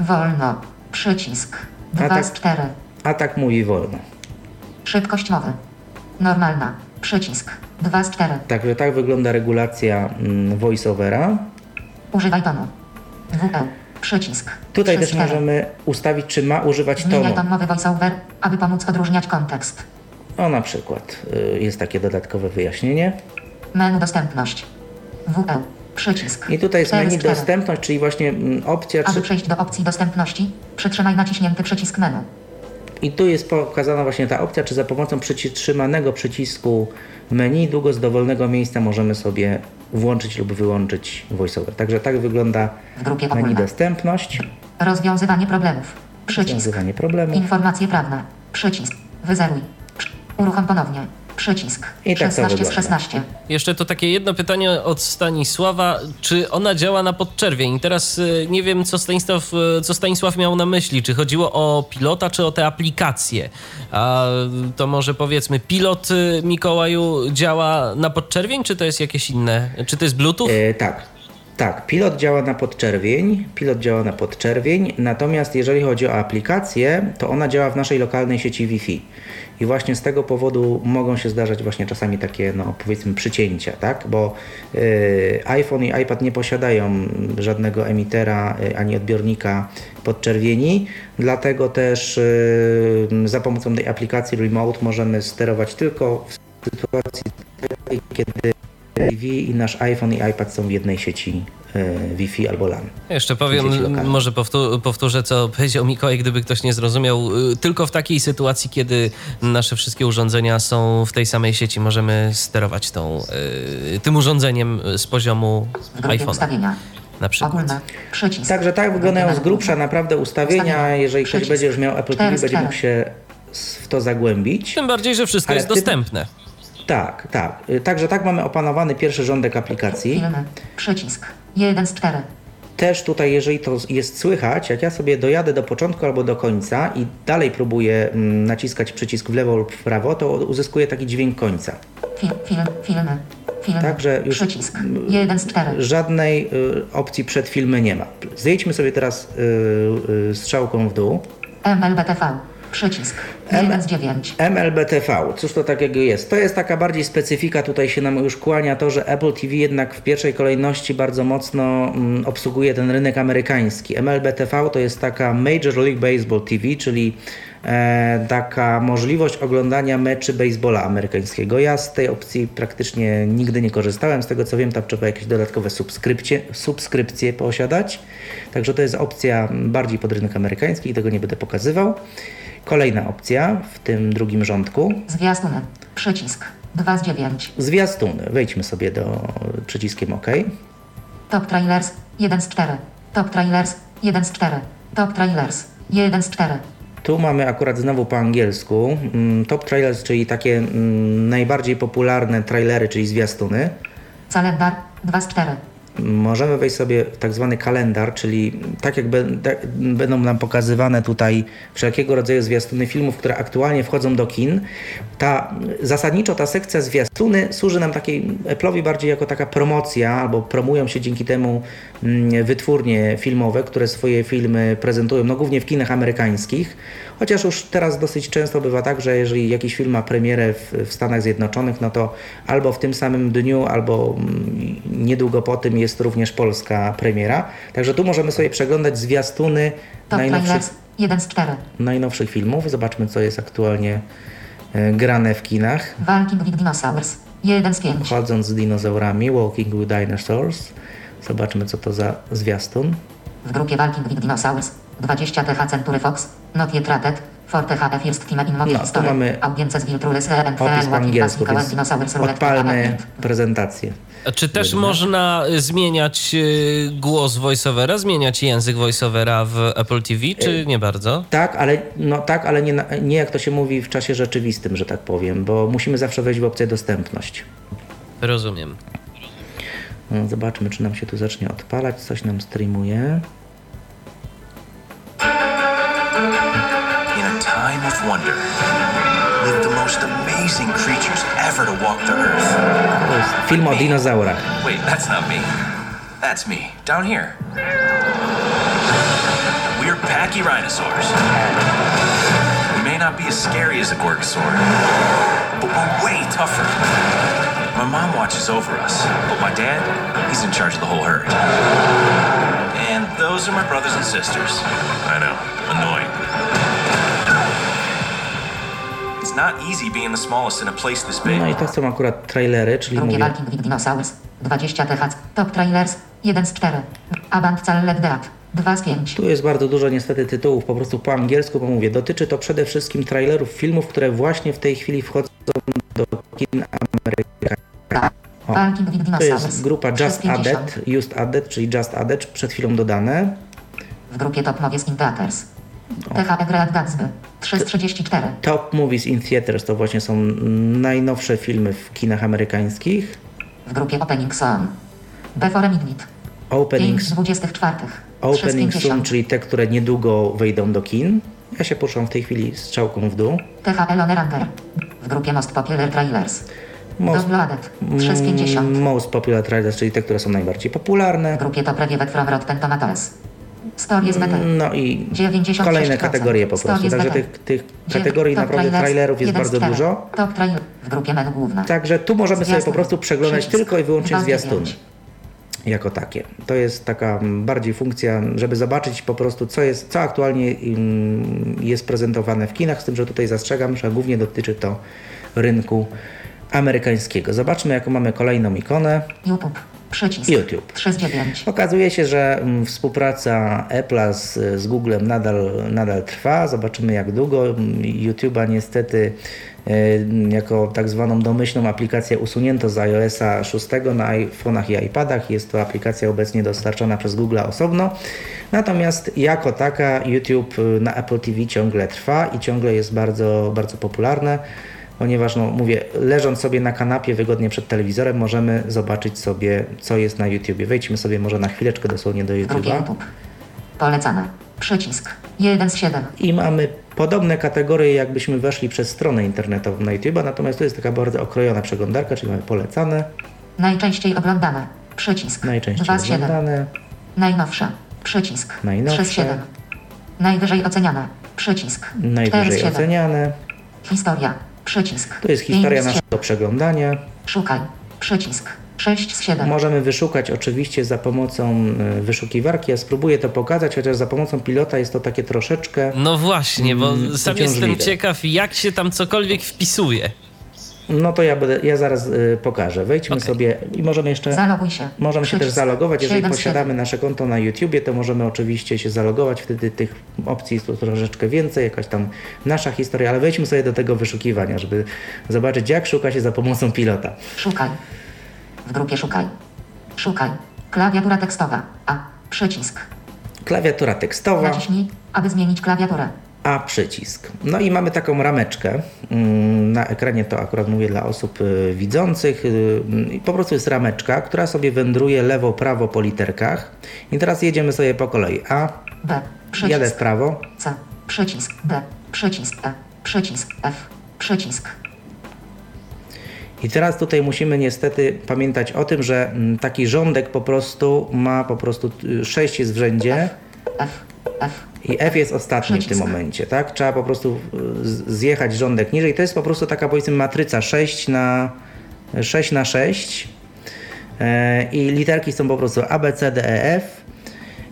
Wolno. Przycisk A 2 tak- z 4. A tak mówi wolno. Szybkość mowy. Normalna. Przycisk 2 z 4. Także tak wygląda regulacja mm, voiceovera. Używaj tonu. WL. Przycisk. Tutaj 3 z też 4. możemy ustawić, czy ma używać Zmieniaj tonu. ton mowy voiceover, aby pomóc odróżniać kontekst. O na przykład y, jest takie dodatkowe wyjaśnienie. Menu dostępność. WL. Przycisk. I tutaj jest 4 z menu 4. dostępność, czyli właśnie mm, opcja, Aby przejść do opcji dostępności, przytrzymaj naciśnięty przycisk menu. I tu jest pokazana właśnie ta opcja, czy za pomocą przytrzymanego przycisku menu długo z dowolnego miejsca możemy sobie włączyć lub wyłączyć voiceover. Także tak wygląda W grupie menu ogólne. dostępność, Rozwiązywanie problemów. Przycisk. rozwiązywanie problemów. Informacje prawne. Przycisk. Wyzeruj. Uruchom ponownie. Przycisk. I tak to 16 z wygląda. 16. Jeszcze to takie jedno pytanie od Stanisława. Czy ona działa na podczerwień? Teraz y, nie wiem, co Stanisław, y, co Stanisław miał na myśli. Czy chodziło o pilota, czy o te aplikacje? A to może powiedzmy, pilot y, Mikołaju działa na podczerwień, czy to jest jakieś inne? Czy to jest Bluetooth? E, tak, tak. Pilot działa na podczerwień. Pilot działa na podczerwień. Natomiast jeżeli chodzi o aplikację, to ona działa w naszej lokalnej sieci Wi-Fi. I właśnie z tego powodu mogą się zdarzać właśnie czasami takie, no powiedzmy, przycięcia, tak? Bo e, iPhone i iPad nie posiadają żadnego emitera e, ani odbiornika podczerwieni, dlatego też e, za pomocą tej aplikacji Remote możemy sterować tylko w sytuacji kiedy Wi-Fi i nasz iPhone i iPad są w jednej sieci e, Wi-Fi albo LAN. Jeszcze powiem, może powtó- powtórzę, co powiedział Mikołaj, gdyby ktoś nie zrozumiał. Y, Tylko w takiej sytuacji, kiedy nasze wszystkie urządzenia są w tej samej sieci, możemy sterować tą, y, tym urządzeniem z poziomu iPhone'a ustawienia. na przykład. Ogólne. Przycisk. Także tak wyglądają z grubsza naprawdę ustawienia. Ustawienia. Jeżeli ktoś będzie już miał Apple TV, będzie mógł się w to zagłębić. Tym bardziej, że wszystko Ale jest ty- dostępne. Tak, tak. Y, Także tak mamy opanowany pierwszy rządek aplikacji. Filmy. Przycisk. 1 z 4. Też tutaj, jeżeli to jest słychać, jak ja sobie dojadę do początku albo do końca i dalej próbuję mm, naciskać przycisk w lewo lub w prawo, to uzyskuję taki dźwięk końca. Film, film, filmy. Także już Przycisk. 1 z 4. żadnej y, opcji przed filmy nie ma. Zejdźmy sobie teraz y, y, strzałką w dół. MLBTV. Przycisk. 1 z 9. MLBTV, cóż to takiego jest? To jest taka bardziej specyfika, tutaj się nam już kłania to, że Apple TV jednak w pierwszej kolejności bardzo mocno mm, obsługuje ten rynek amerykański. MLBTV to jest taka Major League Baseball TV, czyli e, taka możliwość oglądania meczy baseballa amerykańskiego. Ja z tej opcji praktycznie nigdy nie korzystałem, z tego co wiem tam trzeba jakieś dodatkowe subskrypcje, subskrypcje posiadać, także to jest opcja bardziej pod rynek amerykański i tego nie będę pokazywał. Kolejna opcja w tym drugim rządku. Zwiastuny. Przycisk. 2 z 9. Zwiastuny. Wejdźmy sobie do przyciskiem OK. Top trailers. 1 z 4. Top trailers. 1 z 4. Top trailers. 1 z 4. Tu mamy akurat znowu po angielsku mm, top trailers, czyli takie mm, najbardziej popularne trailery, czyli zwiastuny. Calendar. 2 z 4. Możemy wejść sobie w tak zwany kalendar, czyli tak jak będą nam pokazywane tutaj wszelkiego rodzaju zwiastuny filmów, które aktualnie wchodzą do kin. Ta, zasadniczo ta sekcja zwiastuny służy nam takiej Apple'owi bardziej jako taka promocja, albo promują się dzięki temu mm, wytwórnie filmowe, które swoje filmy prezentują, no głównie w kinach amerykańskich. Chociaż już teraz dosyć często bywa tak, że jeżeli jakiś film ma premierę w, w Stanach Zjednoczonych, no to albo w tym samym dniu, albo mm, niedługo po tym jest również polska premiera. Także tu możemy sobie przeglądać zwiastuny Top najnowszych. 1 z 4. najnowszych filmów. Zobaczmy, co jest aktualnie e, grane w kinach. Walking with Dinosaurs. 1 z 5. Chodząc z dinozaurami, Walking with Dinosaurs. Zobaczmy, co to za zwiastun. W grupie Walking with Dinosaurs. 20 TH Century Fox. Not yet rated. For TH First Team in Movie No, tu mamy and Opis po angielsku, więc odpalmy prezentację. A Czy też można y, zmieniać y, głos voiceovera, zmieniać język voiceovera w Apple TV, czy nie bardzo? Tak, ale, no, tak, ale nie, nie jak to się mówi w czasie rzeczywistym, że tak powiem, bo musimy zawsze wejść w opcję dostępność. Rozumiem. No, Zobaczmy, czy nam się tu zacznie odpalać, coś nam streamuje. In a time of wonder, live the most amazing creatures ever to walk the earth. To film o dinozaurach. Wait, that's not me. That's me, down here. We're packy rhinosaurs. We may not be as scary as a gorgosaur, but we're way tougher. My mom watches over us, but my dad, he's in charge of the whole herd. And those are my brothers and sisters. I know, annoying. No i to są akurat trailery, czyli W grupie mówię, Walking with Dinosaurs. 20 TH. Top trailers. 1 z 4. Avant Call Dead. 2 z 5. tu jest bardzo dużo niestety tytułów po prostu po angielsku, bo mówię, dotyczy to przede wszystkim trailerów filmów, które właśnie w tej chwili wchodzą do kin amerykańskich. O, Walking with to Dinosaurs. jest grupa Just 650. Added, Just Added, czyli Just Added, przed chwilą dodane. W grupie Top Movies in Theaters. TH Great Gatsby. 3 z 34. Top Movies in Theaters to właśnie są najnowsze filmy w kinach amerykańskich. W grupie Opening Song. Before Midnight. 5 Opening, z 24. 3 z opening Soon, 50. czyli te, które niedługo wejdą do kin. Ja się poruszam w tej chwili strzałką w dół. TH Elone Ranger. W grupie Most Popular Trailers. Most, Downloaded. 3 z 50. mm, most Popular Trailers, czyli te, które są najbardziej popularne. W grupie Top Reviewed from Rotten Tomatoes. Better. No i 96%. kolejne kategorie po prostu. Także tych, tych kategorii naprawdę trailerów jest bardzo dużo. Także tu możemy sobie po prostu przeglądać tylko i wyłącznie zwiastuny. Jako takie. To jest taka mm, bardziej funkcja, żeby zobaczyć po prostu, co, jest, co aktualnie mm, jest prezentowane w kinach, z tym, że tutaj zastrzegam, że głównie dotyczy to rynku amerykańskiego. Zobaczmy, jaką mamy kolejną ikonę. YouTube. Przycisk. YouTube. 3 z 9. Okazuje się, że mm, współpraca Apple'a z, z Googlem nadal, nadal trwa. Zobaczymy jak długo. YouTube'a niestety y, jako tak zwaną domyślną aplikację usunięto z iOSa 6 na iPhone'ach i iPadach. Jest to aplikacja obecnie dostarczona przez Google osobno. Natomiast jako taka YouTube y, na Apple TV ciągle trwa i ciągle jest bardzo, bardzo popularne. Ponieważ, no mówię, leżąc sobie na kanapie wygodnie przed telewizorem, możemy zobaczyć sobie, co jest na YouTubie. Wejdźmy sobie może na chwileczkę dosłownie do YouTube'a. YouTube. Polecane. Przycisk. 1 z 7. I mamy podobne kategorie, jakbyśmy weszli przez stronę internetową na YouTube'a, natomiast to jest taka bardzo okrojona przeglądarka, czyli mamy polecane, Najczęściej oglądane. Przycisk. najczęściej 2 z 7. oglądane, Najnowsze. Przycisk. Najnowsze. 3 z 7. Najwyżej oceniane. Przycisk. 4 z najwyżej 7. oceniane. Historia. Przycisk. To jest historia 5 z 7. naszego przeglądania. Szukaj. Przycisk. 6 z 7. Możemy wyszukać oczywiście za pomocą y, wyszukiwarki. Ja spróbuję to pokazać, chociaż za pomocą pilota jest to takie troszeczkę. No właśnie, bo Mm, sam jestem ciekaw, jak się tam cokolwiek wpisuje. No to ja, będę, ja zaraz y, pokażę. Wejdźmy Okej. sobie i możemy jeszcze. Zaloguj się. Możemy się też Przycisk. zalogować. Jeżeli 7 z posiadamy 7. nasze konto na YouTubie, to możemy oczywiście się zalogować. Wtedy tych opcji jest tu troszeczkę więcej, jakaś tam nasza historia, ale wejdźmy sobie do tego wyszukiwania, żeby zobaczyć, jak szuka się za pomocą pilota. Szukaj. W grupie szukaj. Szukaj. Klawiatura tekstowa. A. Przycisk. Klawiatura tekstowa. Naciśnij, aby zmienić klawiaturę. A przycisk. No i mamy taką rameczkę. Mm, Na ekranie to akurat mówię dla osób y, widzących. Y, I po prostu jest rameczka, która sobie wędruje lewo, prawo po literkach. I teraz jedziemy sobie po kolei. A, B. Przycisk. jadę w prawo. C. Przycisk. D. Przycisk E. Przycisk F. Przycisk. I teraz tutaj musimy niestety pamiętać o tym, że mm, taki rządek po prostu ma po prostu 6 jest w rzędzie F. F. i F jest ostatni w tym momencie, tak? Trzeba po prostu y, z- zjechać rządek niżej. To jest po prostu taka powiedzmy matryca 6 na 6 na 6 e, i literki są po prostu A, B, C, D, E, F,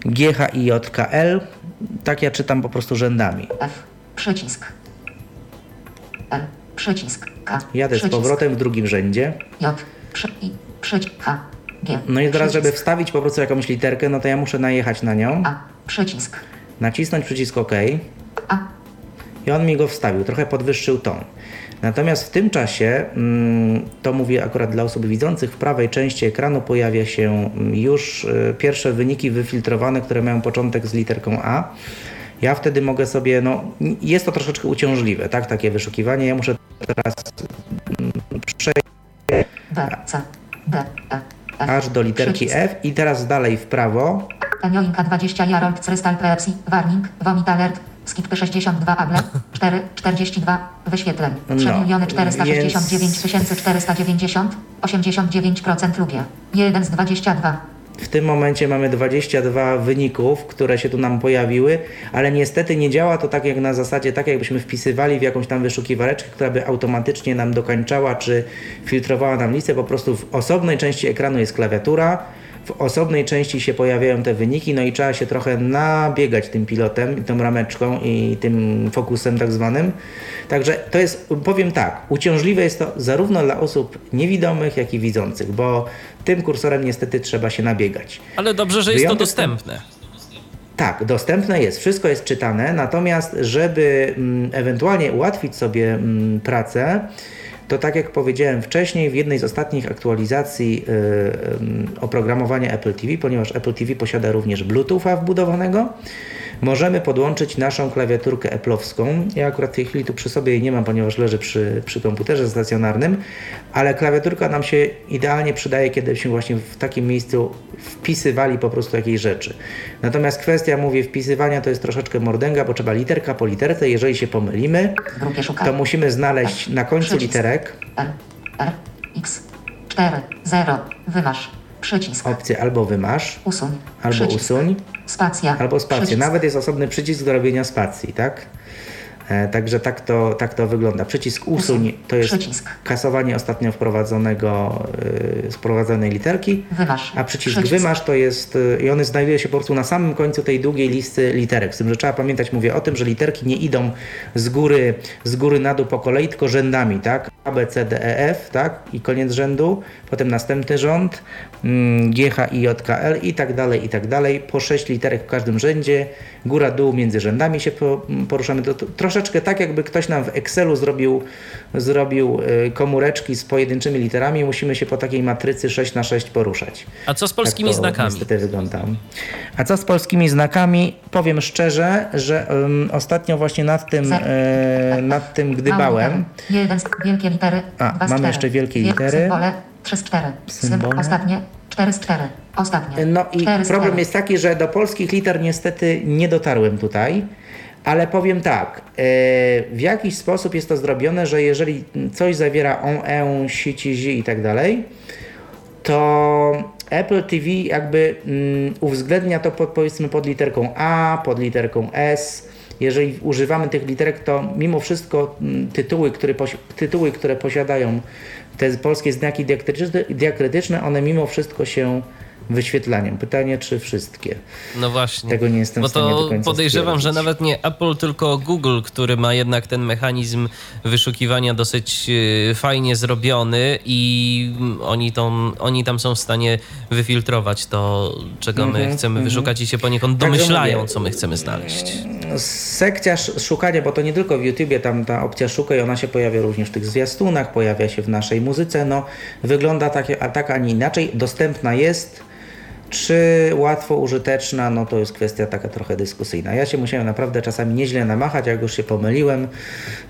G, H, I, J, K, L. Tak ja czytam po prostu rzędami. F. Przycisk. L. Przycisk. K. Jadę z przycisk. powrotem w drugim rzędzie. J. Przy, I. Przycisk. H. G. No i teraz, żeby wstawić po prostu jakąś literkę, no to ja muszę najechać na nią, A. Przycisk. nacisnąć przycisk OK A. i on mi go wstawił, trochę podwyższył ton. Natomiast w tym czasie, mm, to mówię akurat dla osób widzących, w prawej części ekranu pojawia się mm, już y, pierwsze wyniki wyfiltrowane, które mają początek z literką A. Ja wtedy mogę sobie, no jest to troszeczkę uciążliwe, tak, takie wyszukiwanie. Ja muszę teraz mm, przejść. E. Aż do literki. F i teraz dalej w prawo. Enioinka 20 Jarold Crystal Pepsi Warning Vomit Alert Skip 62 Able 4 42 Wyświetleń. 3 No, miliony 469 490 89% lubię. 1 z 22 W tym momencie mamy 22 wyników, które się tu nam pojawiły, ale niestety nie działa to tak jak na zasadzie, tak jakbyśmy wpisywali w jakąś tam wyszukiwareczkę, która by automatycznie nam dokańczała czy filtrowała nam listę. Po prostu w osobnej części ekranu jest klawiatura, w osobnej części się pojawiają te wyniki, no i trzeba się trochę nabiegać tym pilotem, tą rameczką i tym fokusem tak zwanym. Także to jest, powiem tak, uciążliwe jest to zarówno dla osób niewidomych, jak i widzących, bo tym kursorem niestety trzeba się nabiegać. Ale dobrze, że jest to dostępne. Tak, dostępne jest, wszystko jest czytane, natomiast żeby mm, ewentualnie ułatwić sobie mm, pracę, to tak jak powiedziałem wcześniej, w jednej z ostatnich aktualizacji y, y, oprogramowania Apple TV, ponieważ Apple TV posiada również Bluetootha wbudowanego, możemy podłączyć naszą klawiaturkę Apple'owską. Ja akurat w tej chwili tu przy sobie jej nie mam, ponieważ leży przy, przy komputerze stacjonarnym, ale klawiaturka nam się idealnie przydaje, kiedyśmy właśnie w takim miejscu wpisywali po prostu jakieś rzeczy. Natomiast kwestia, mówię, wpisywania to jest troszeczkę mordęga, bo trzeba literka po literce. Jeżeli się pomylimy, to musimy znaleźć na końcu literek L R X 4 0 Wymasz Przycisk opcję albo wymasz, Usuń albo Przycisk. usuń, Spacja albo spację. Przycisk. Nawet jest osobny przycisk do robienia spacji, tak? E, także tak to, tak to wygląda. Przycisk usuń to jest Przycisk. kasowanie ostatnio wprowadzonego, yy, wprowadzonej literki, Wymasz a przycisk, Przycisk. wymasz to jest, y, i on znajduje się po prostu na samym końcu tej długiej listy literek. Z tym, że trzeba pamiętać, mówię o tym, że literki nie idą z góry, z góry na dół po kolei, tylko rzędami, tak? A, B, C, D, E, F, tak? I koniec rzędu. Potem następny rząd, mm, G, H, I, J, K, L i tak dalej, i tak dalej. Po sześć literek w każdym rzędzie. Góra, dół, między rzędami się po, poruszamy. To, to, troszeczkę tak, jakby ktoś nam w Excelu zrobił, zrobił y, komóreczki z pojedynczymi literami. Musimy się po takiej matrycy 6 na 6 poruszać. A co z polskimi tak to znakami? Niestety wygląda. A co z polskimi znakami? Powiem szczerze, że um, ostatnio właśnie nad tym, e, nad tym gdybałem. Jeden z wielkie litery. A, dwa mamy cztery. jeszcze wielkie Wiel- litery. Symbole 3 z 4. Symbole. Ostatnie 4 z 4. Ostatnie. No i 4 z problem 4. jest taki, że do polskich liter niestety nie dotarłem tutaj. Ale powiem tak, e, w jakiś sposób jest to zrobione, że jeżeli coś zawiera on, e, si, ci, zi i tak dalej, to Apple TV jakby mm, uwzględnia to pod, powiedzmy pod literką A, pod literką S. Jeżeli używamy tych literek, to mimo wszystko mm, tytuły, które, tytuły, które posiadają te polskie znaki diakrytyczne, diakrytyczne, one mimo wszystko się wyświetlają. Pytanie, czy wszystkie? No właśnie. Tego nie jestem Bo w stanie to podejrzewam, że stwierdzić. nawet nie Apple, tylko Google, który ma jednak ten mechanizm wyszukiwania dosyć e, fajnie zrobiony i mm, oni, tą, oni tam są w stanie wyfiltrować to, czego my Mhm, chcemy mhm. wyszukać i się poniekąd domyślają, co my chcemy znaleźć. Sekcja sz- szukania, bo to nie tylko w YouTubie, tam ta opcja szukaj, ona się pojawia również w tych zwiastunach, pojawia się w naszej muzyce, no wygląda tak, a tak, a nie inaczej, dostępna jest, czy łatwo użyteczna, no to jest kwestia taka trochę dyskusyjna. Ja się musiałem naprawdę czasami nieźle namachać, jak już się pomyliłem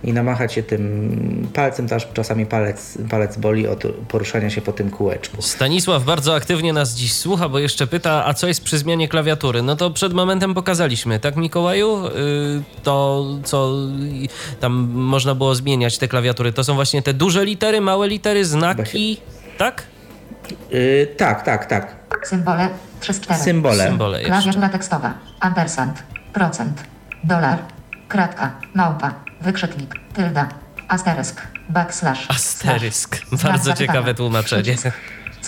i namachać się tym palcem, to aż czasami palec, palec boli od poruszania się po tym kółeczku. Stanisław bardzo aktywnie nas dziś słucha, bo jeszcze pyta, a co jest przy zmianie klawiatury? No to przed momentem pokazaliśmy, tak Mikołaju? Yy, To, co y, tam można było zmieniać te klawiatury, to są właśnie te duże litery, małe litery, znaki, tak? Yy, tak, tak, tak. Symbole 3 z 4. Symbole. Symbole jeszcze. Klawiatura tekstowa. Ampersand. Procent. Dolar. Kratka. Małpa. Wykrzyknik. Tylda. Asterysk. Backslash. Asterysk. slash. Bardzo zapytania. ciekawe tłumaczenie.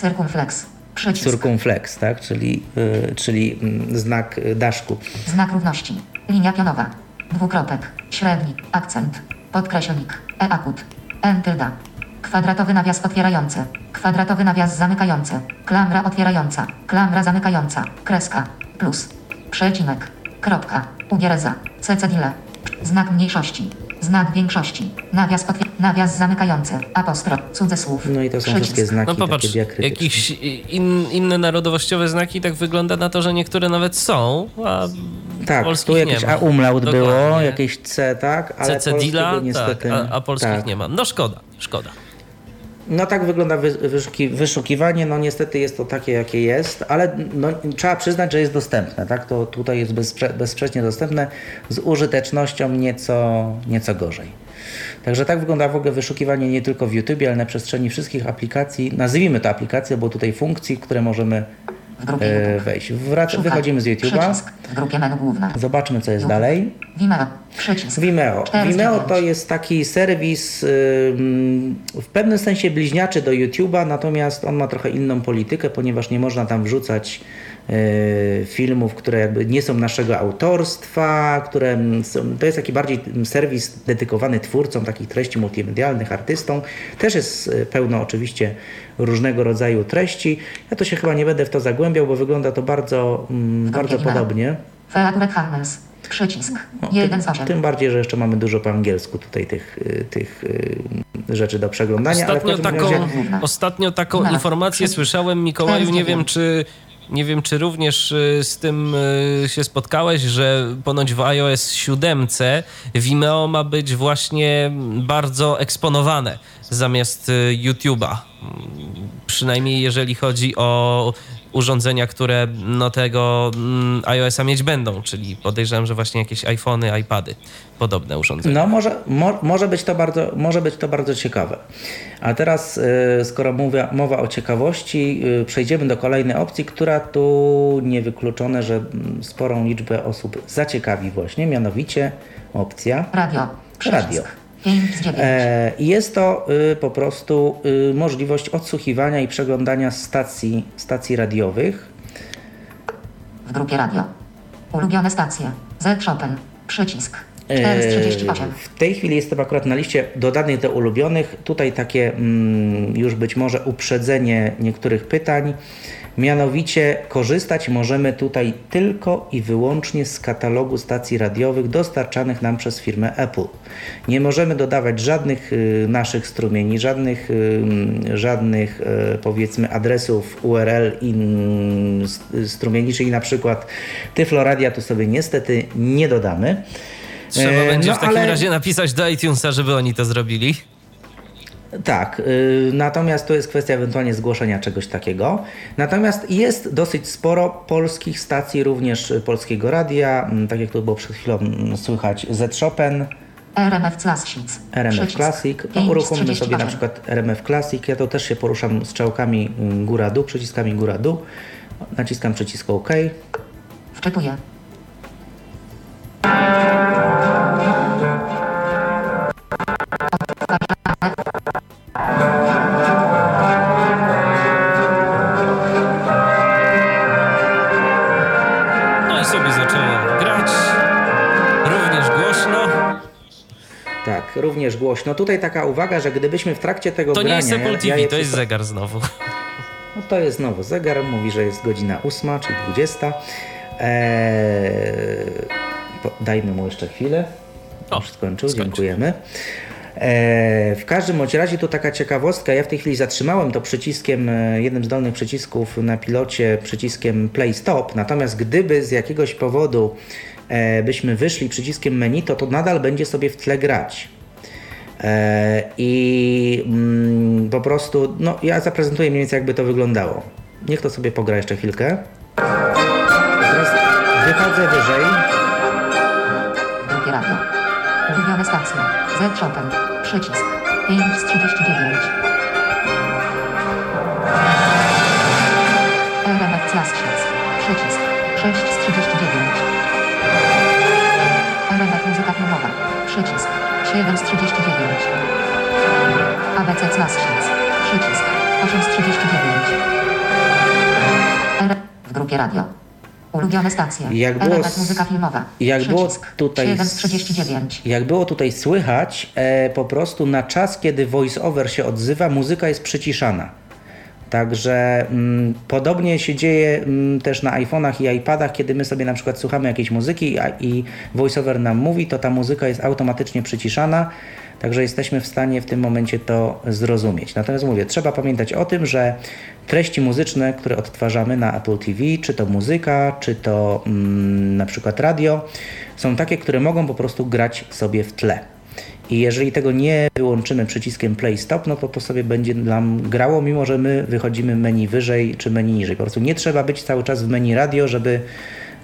Circumflex. Przycisk. Circumflex, tak? Czyli, yy, czyli mm, znak y, daszku. Znak równości. Linia pionowa. Dwukropek. Średnik. Akcent. Podkreślnik. E akut. N tylda. Kwadratowy nawias otwierający. Kwadratowy nawias zamykający. Klamra otwierająca. Klamra zamykająca. Kreska. Plus. Przecinek. Kropka. Ubiereza. Cecedile. Znak mniejszości. Znak większości. Nawias otwier... Nawias zamykający. Apostrof. Cudzysłów. No i to są Przycisk. wszystkie znaki No popatrz, jakieś in, inne narodowościowe znaki tak wygląda na to, że niektóre nawet są, a Tak, polskich tu jakieś nie ma. A umlaut było, Dokładnie. jakieś C, tak? Ale Cecedila, polskiego niestety, tak, a, a polskich tak. nie ma. No szkoda, szkoda. No tak wygląda wy, wyszuki, wyszukiwanie, no niestety jest to takie, jakie jest, ale no, trzeba przyznać, że jest dostępne, tak? To tutaj jest bezprze, bezsprzecznie dostępne, z użytecznością nieco, nieco gorzej. Także tak wygląda w ogóle wyszukiwanie nie tylko w YouTube, ale na przestrzeni wszystkich aplikacji, nazwijmy to aplikacje, bo tutaj funkcji, które możemy e, wejść. Wrac, wychodzimy z YouTube'a, zobaczmy co jest dalej. Vimeo. Vimeo. Vimeo to jest taki serwis w pewnym sensie bliźniaczy do YouTube'a, natomiast on ma trochę inną politykę, ponieważ nie można tam wrzucać filmów, które jakby nie są naszego autorstwa, które są, to jest taki bardziej serwis dedykowany twórcom takich treści multimedialnych, artystom. Też jest y, pełno oczywiście różnego rodzaju treści. Ja to się chyba nie będę w to zagłębiał, bo wygląda to bardzo, mm, bardzo podobnie. Przycisk. No, 1 z tym, 8. tym bardziej, że jeszcze mamy dużo po angielsku tutaj tych, y, tych rzeczy do przeglądania. Ostatnio taką, razie- ostatnio taką informację słyszałem, Mikołaju, nie wiem czy nie wiem, czy również y, z tym y, się spotkałeś, że ponoć w iOS 7 Vimeo ma być właśnie bardzo eksponowane zamiast y, YouTube'a. Mm, Przynajmniej jeżeli chodzi o urządzenia, które no tego mm, iOS-a mieć będą, czyli podejrzewam, że właśnie jakieś iPhony, iPady, podobne urządzenia. No może, mo, może, być to bardzo, może być to bardzo ciekawe. A teraz, y, skoro mówię, mowa o ciekawości, y, przejdziemy do kolejnej opcji, która tu niewykluczone, że mm, sporą liczbę osób zaciekawi właśnie, mianowicie opcja Radio. Przycisk. radio. 5 z 9. E, Jest to y, po prostu y, możliwość odsłuchiwania i przeglądania stacji, stacji radiowych. W grupie radio. Ulubione stacje. Z Chopin. Przycisk. 438. W tej chwili jestem akurat na liście dodanych do ulubionych. Tutaj takie mm, już być może uprzedzenie niektórych pytań. Mianowicie korzystać możemy tutaj tylko i wyłącznie z katalogu stacji radiowych dostarczanych nam przez firmę Apple. Nie możemy dodawać żadnych y, naszych strumieni, żadnych, y, żadnych y, powiedzmy adresów URL i strumieni, czyli na przykład Tyfloradia tu sobie niestety nie dodamy. Trzeba E, będzie no, w takim ale- razie napisać do iTunesa, żeby oni to zrobili. Tak, y, natomiast to jest kwestia ewentualnie zgłoszenia czegoś takiego. Natomiast jest dosyć sporo polskich stacji, również polskiego radia, tak jak to było przed chwilą słychać, Z Chopin, RMF Classics. RMF. Classic. No, 5 z uruchommy sobie na 38. przykład RMF Classic. Ja to też się poruszam strzałkami góra-dół, przyciskami góra-dół. Naciskam przycisk OK. Wczytuję. Również głośno. Tutaj taka uwaga, że gdybyśmy w trakcie tego To nie grania... jest Apple TV, ja to jest zegar znowu. No to jest znowu zegar, mówi, że jest godzina 8, czyli 20. Eee, dajmy mu jeszcze chwilę. O, Już skończył, skończył. dziękujemy. Eee, w każdym bądź razie tu taka ciekawostka, ja w tej chwili zatrzymałem to przyciskiem, e, jednym z dolnych przycisków na pilocie, przyciskiem play stop, natomiast gdyby z jakiegoś powodu e, byśmy wyszli przyciskiem menu, to to nadal będzie sobie w tle grać. E, I mm, po prostu, no ja zaprezentuję mniej więcej jakby to wyglądało. Niech to sobie pogra jeszcze chwilkę. Teraz wychodzę wyżej. Drugie radio. Ulubione stacje. Z Chopin. Przycisk. 5 z 39. RMF Classics. Przycisk. 6 z 39. RMF Muzyka Filmowa. Przycisk. 7 z 39. ABC Classics. Przycisk. 8 z 39. R w grupie radio. Ulubione stacje. Jak było s- Muzyka Filmowa. jak było tutaj 7 z s- 39. Jak było tutaj słychać, e, po prostu na czas, kiedy voice-over się odzywa, muzyka jest przyciszana. Także mm, podobnie się dzieje mm, też na iPhone'ach i iPadach, kiedy my sobie na przykład słuchamy jakiejś muzyki a, i voiceover nam mówi, to ta muzyka jest automatycznie przyciszana, także jesteśmy w stanie w tym momencie to zrozumieć. Natomiast mówię, trzeba pamiętać o tym, że treści muzyczne, które odtwarzamy na Apple TV, czy to muzyka, czy to mm, na przykład radio, są takie, które mogą po prostu grać sobie w tle. I jeżeli tego nie wyłączymy przyciskiem play stop, no to to sobie będzie nam grało, mimo że my wychodzimy menu wyżej czy menu niżej. Po prostu nie trzeba być cały czas w menu radio, żeby,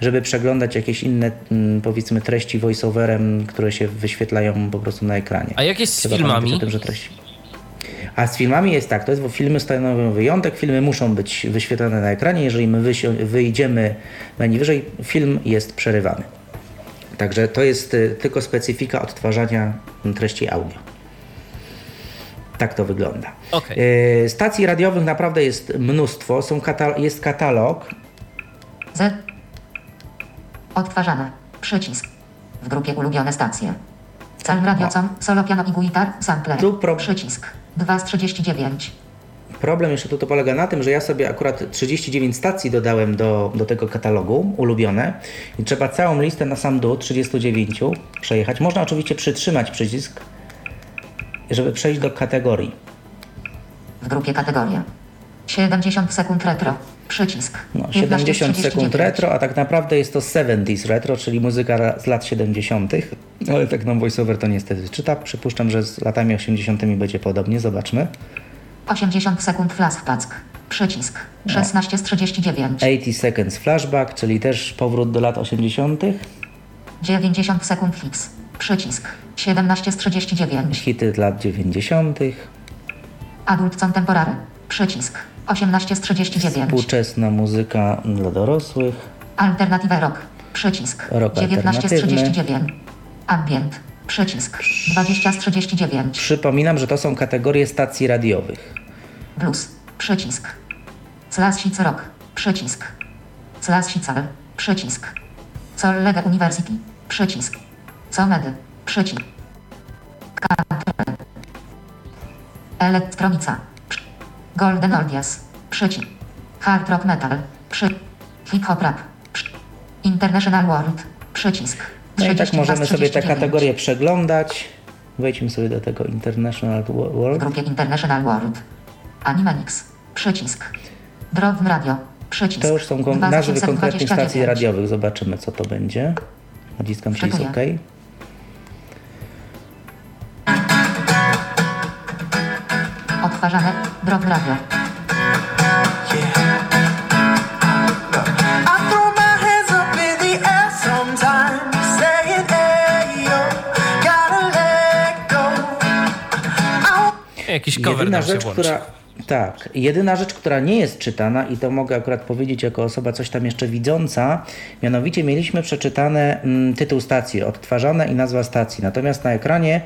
żeby przeglądać jakieś inne, mm, powiedzmy, treści voiceoverem, które się wyświetlają po prostu na ekranie. A jak jest z Trzeba filmami? O tym, że treści... A z filmami jest tak, to jest, bo filmy stanowią wyjątek, filmy muszą być wyświetlane na ekranie, jeżeli my wyjdziemy menu wyżej, film jest przerywany. Także to jest y, tylko specyfika odtwarzania treści audio. Tak to wygląda. Okej. Y, Stacji radiowych naprawdę jest mnóstwo. Są jest katalog. Z. Odtwarzane. Przycisk. W grupie ulubione stacje. Calm Radio Solo Piano i Guitar, Sampler. Tu pro- Przycisk. 2 z 39. Problem jeszcze tu to polega na tym, że ja sobie akurat 39 stacji dodałem do, do tego katalogu, ulubione. I trzeba całą listę na sam dół, 39, przejechać. Można oczywiście przytrzymać przycisk, żeby przejść do kategorii. W grupie kategoria. 70 sekund retro. Przycisk. No, 15 z 70 sekund 39. retro, a tak naprawdę jest to 70s retro, czyli muzyka z lat 70., ale tak nam voiceover to niestety czyta. Przypuszczam, że z latami 80. będzie podobnie, zobaczmy. 80 sekund flashback. Przycisk. No. 16 z 39. 80 seconds flashback, czyli też powrót do lat 80., 90 sekund fix. Przycisk. 17 z 39. hity z lat 90., Adult Contemporary. Przycisk. 18 z 39. współczesna muzyka dla dorosłych, Alternative Rock. Przycisk. Rock 19 z alternatywny. 39. Ambient. Przycisk. 20 z 39. Przypominam, że to są kategorie stacji radiowych. Blues. Przycisk. Classic Rock. Przycisk. Classical. Przycisk. Collega University. Przycisk. Comedy. Przycisk. Country. Elektronica. Golden Oldies. Przycisk. Hard rock metal. Przy. Hip hop rap. Przy. International World. Przycisk. No i tak 32 możemy sobie te 39. kategorie przeglądać. Wejdźmy sobie do tego International W World. grupie International World. Animanix. Przycisk. Drobne Radio. Przycisk. To już są kon- nazwy konkretnych 2829. stacji radiowych. Zobaczymy, co to będzie. Naciskam przycisk OK. Odtwarzane. Drobne Radio. Jakiś cover Jedyna rzecz, która. Tak, jedyna rzecz, która nie jest czytana, i to mogę akurat powiedzieć jako osoba coś tam jeszcze widząca, mianowicie mieliśmy przeczytane mm, tytuł stacji, odtwarzane i nazwa stacji. Natomiast na ekranie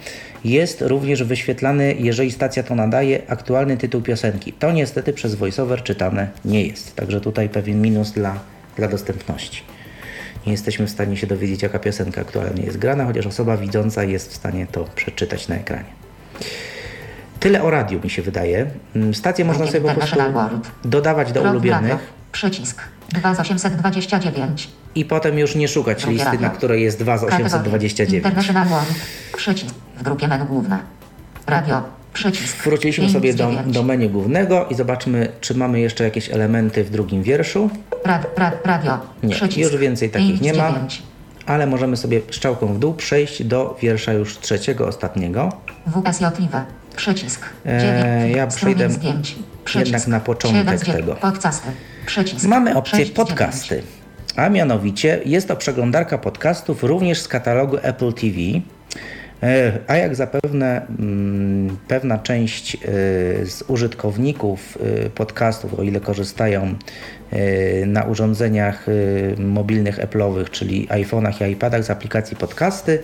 jest również wyświetlany, jeżeli stacja to nadaje, aktualny tytuł piosenki. To niestety przez voiceover czytane nie jest. Także tutaj pewien minus dla, dla dostępności. Nie jesteśmy w stanie się dowiedzieć, jaka piosenka aktualnie jest grana, chociaż osoba widząca jest w stanie to przeczytać na ekranie. Tyle o radiu mi się wydaje. Mm, Stacje można sobie po prostu dodawać do ulubionych Przycisk. 2 z 829. i potem już nie szukać listy, na której jest 2 z Kategorie. 829. International World. Przycisk. W grupie menu główne. Radio. Przycisk. Wróciliśmy sobie do, do menu głównego i zobaczmy, czy mamy jeszcze jakieś elementy w drugim wierszu. Rad, rad, radio. Nie, Przycisk. już więcej takich nie ma, ale możemy sobie strzałką w dół przejść do wiersza już trzeciego, ostatniego. WSJ Live. Przycisk. Eee, 9. ja przejdę zdjęć. Przycisk. jednak na początek tego. Podcasty. Przycisk. Mamy opcję podcasty, a mianowicie jest to przeglądarka podcastów również z katalogu Apple TV. E, A jak zapewne mm, pewna część e, z użytkowników e, podcastów, o ile korzystają e, na urządzeniach e, mobilnych Apple'owych, czyli iPhone'ach i iPadach z aplikacji podcasty,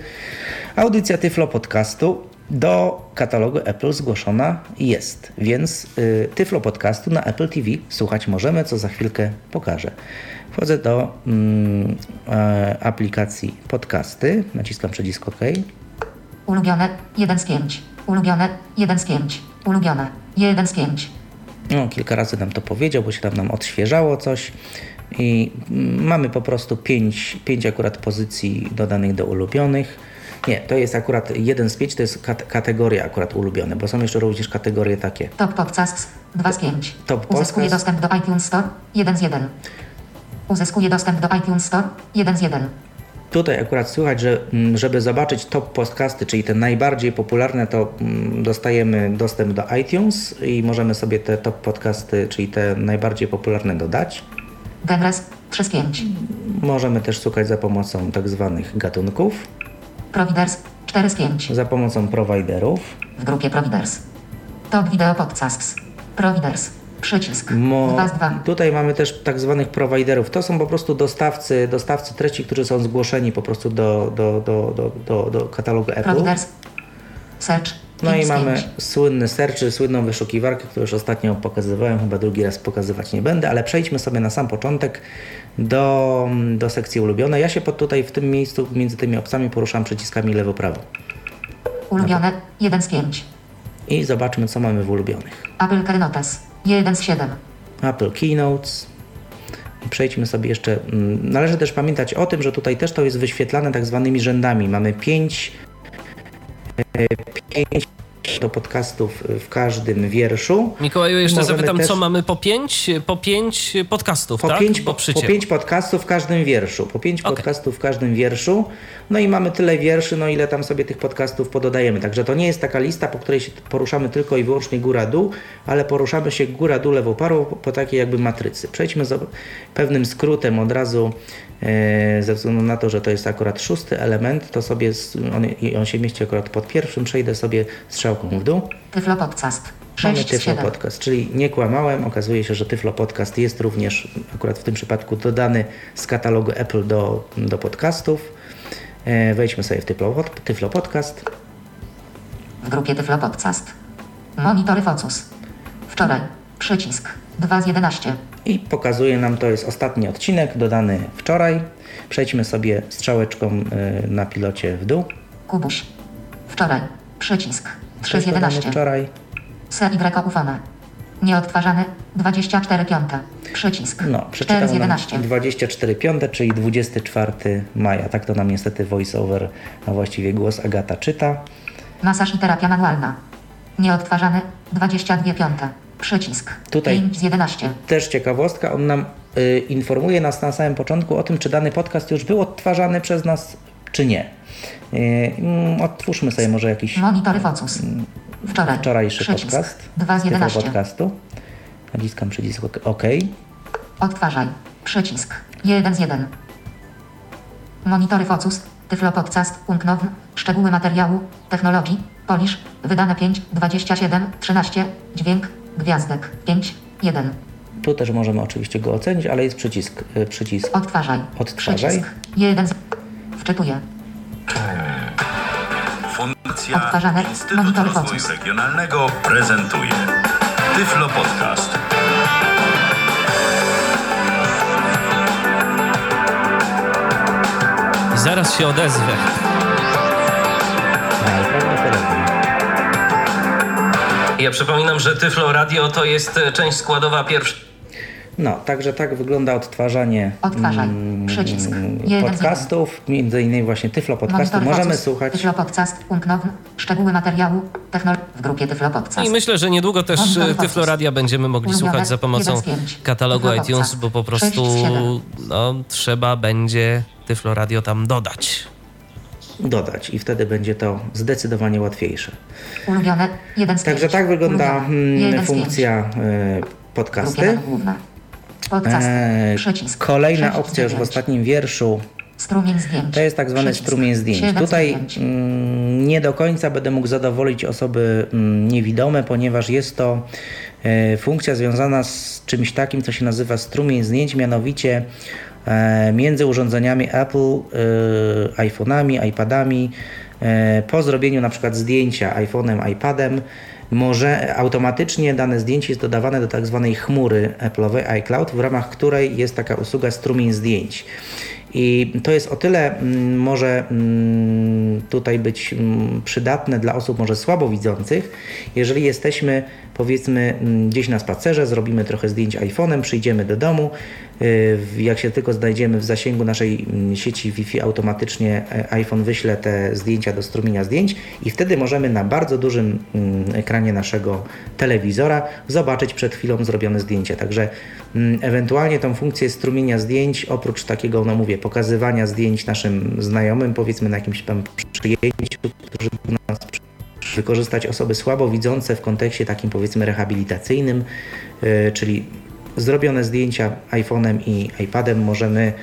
audycja Tyflo Podcastu do katalogu Apple zgłoszona jest, więc y, Tyflo Podcastu na Apple TV słuchać możemy, co za chwilkę pokażę. Wchodzę do mm, e, aplikacji podcasty, naciskam przycisk OK. Ulubione. 1 z 5. Ulubione. 1 z 5. Ulubione. 1 z 5. No, kilka razy nam to powiedział, bo się tam nam odświeżało coś i mm, mamy po prostu 5, pięć akurat pozycji dodanych do ulubionych. Nie, to jest akurat jeden z pięć, to jest kat- kategoria akurat ulubione, bo są jeszcze również kategorie takie. Top Podcasts 2 z 5. Top Uzyskuje Podcast. dostęp do iTunes Store 1 z 1. Uzyskuje dostęp do iTunes Store 1 z 1. Tutaj akurat słychać, że mm, żeby zobaczyć top podcasty, czyli te najbardziej popularne, to mm, dostajemy dostęp do iTunes i możemy sobie te top podcasty, czyli te najbardziej popularne dodać. Genres 3 z 5. Możemy też szukać za pomocą tak zwanych gatunków, Providers 4 z 5. za pomocą prowajderów. W grupie Providers. Top Video Podcasts. Providers. Przycisk. Mo- 2 z 2. tutaj mamy też tak zwanych prowajderów. To są po prostu dostawcy, dostawcy treści, którzy są zgłoszeni po prostu do, do, do, do, do, katalogu Apple. Providers. Search. No 5 i mamy 5. słynny search, słynną wyszukiwarkę, którą już ostatnio pokazywałem, chyba drugi raz pokazywać nie będę, ale przejdźmy sobie na sam początek do, do sekcji ulubione. Ja się pod tutaj w tym miejscu między tymi opcjami poruszam przyciskami lewo-prawo Ulubione. 1 z 5. i zobaczmy co mamy w ulubionych. Apple Keynotes. 1 z 7. Apple Keynotes. Przejdźmy sobie jeszcze. mm, Należy też pamiętać o tym, że tutaj też to jest wyświetlane tak zwanymi rzędami. Mamy 5 pięć do podcastów w każdym wierszu. Mikołaju, jeszcze Możemy zapytam, też- co mamy po pięć? Po pięć podcastów, Po, tak? pięć, po, po pięć podcastów w każdym wierszu. Po pięć podcastów w każdym wierszu. No i mamy tyle wierszy, no ile tam sobie tych podcastów pododajemy. Także to nie jest taka lista, po której się poruszamy tylko i wyłącznie góra-dół, ale poruszamy się góra-dół, lewo-prawo po, po takiej jakby matrycy. Przejdźmy z pewnym skrótem od razu, ze względu na to, że to jest akurat szósty element, to sobie on, on się mieści akurat pod pierwszym, przejdę sobie strzałką w dół. Tyflo Podcast. Mamy 6 z Tyflo 7. Podcast, czyli nie kłamałem. Okazuje się, że Tyflo Podcast jest również akurat w tym przypadku dodany z katalogu Apple do, do podcastów. E, wejdźmy sobie w Tyflo, Tyflo Podcast. W grupie Tyflo Podcast. Monitory Focus. Wczoraj. Przycisk. 2 z 11. I pokazuje nam, to jest ostatni odcinek, dodany wczoraj. Przejdźmy sobie strzałeczką y, na pilocie w dół. Kubuś. Wczoraj. Przycisk. 3 z Też dodany 11. wczoraj. CY ufone. Nieodtwarzany. 24 piąte. Przycisk. No, 4 przeczytał z nam 11. 24 piąte, czyli 24 maja. Tak to nam niestety voiceover, a właściwie głos Agata czyta. Masaż i terapia manualna. Nieodtwarzany. 22 piąte. Przycisk. Tutaj- 5 z 11. Też ciekawostka, on nam y, informuje nas na samym początku o tym, czy dany podcast już był odtwarzany przez nas, czy nie. Y, mm, odtwórzmy sobie może jakiś Monitory Focus. Wczoraj. wczorajszy Przycisk. podcast 2 z z tego 11. podcastu. Naciskam przycisk OK. Odtwarzaj. Przycisk. 1 z 1. Monitory Focus. Tyflo Podcast. Unknown. Szczegóły materiału. Technologii. Polisz. Wydane 5, 27, 13. Dźwięk. Gwiazdek. 5, 1. Tu też możemy oczywiście go ocenić, ale jest przycisk, y, przycisk Odtwarzaj. odtwarzaj. Przycisk. 1 z... Wczytuję. Fundacja Odtwarzane. Instytut Monitory Rozwoju. Regionalnego prezentuje Tyflo Podcast. Zaraz się odezwę. Ja przypominam, że Tyflo Radio to jest e, część składowa pierwsza. No, także tak wygląda odtwarzanie Odtwarzaj. mm, Przycisk. Z podcastów, między innymi właśnie Tyflo podcastu. Możemy Focus. słuchać Tyflo Podcast. Unknown. Szczegóły materiału. Technologii. W grupie Tyflo Podcast. I myślę, że niedługo też Monitory e, Tyflo. Radia będziemy mogli słuchać za pomocą 1 z 5. katalogu Tyflo iTunes, Podcast. bo po prostu 6 z 7. no, trzeba będzie Tyflo Radio tam dodać. Dodać i wtedy będzie to zdecydowanie łatwiejsze. Ulubione. 1 z 5. Także tak wygląda mm, 1 z 5. funkcja Grupie podcasty. główna. Podcast. E, Przycisk. Kolejna opcja już w ostatnim wierszu Strumień zdjęć. to jest tak zwany Przycisk. strumień zdjęć. Tutaj mm, nie do końca będę mógł zadowolić osoby mm, niewidome, ponieważ jest to e, funkcja związana z czymś takim, co się nazywa strumień zdjęć, mianowicie e, między urządzeniami Apple, e, iPhone'ami, iPadami, e, po zrobieniu na przykład zdjęcia iPhone'em, iPadem, może automatycznie dane zdjęcie jest dodawane do tak zwanej chmury Apple'owej iCloud, w ramach której jest taka usługa strumień zdjęć. I to jest o tyle mm, może mm, tutaj być mm, przydatne dla osób może słabowidzących, jeżeli jesteśmy powiedzmy gdzieś na spacerze, zrobimy trochę zdjęć iPhone'em, przyjdziemy do domu, jak się tylko znajdziemy w zasięgu naszej mm, sieci Wi-Fi, automatycznie e, iPhone wyśle te zdjęcia do strumienia zdjęć i wtedy możemy na bardzo dużym mm, ekranie naszego telewizora zobaczyć przed chwilą zrobione zdjęcie. Także mm, ewentualnie tą funkcję strumienia zdjęć, oprócz takiego, no mówię, pokazywania zdjęć naszym znajomym, powiedzmy na jakimś tam przyjęciu, którzy nas wykorzystać osoby słabowidzące w kontekście takim powiedzmy rehabilitacyjnym, yy, czyli zrobione zdjęcia iPhone'em i iPadem możemy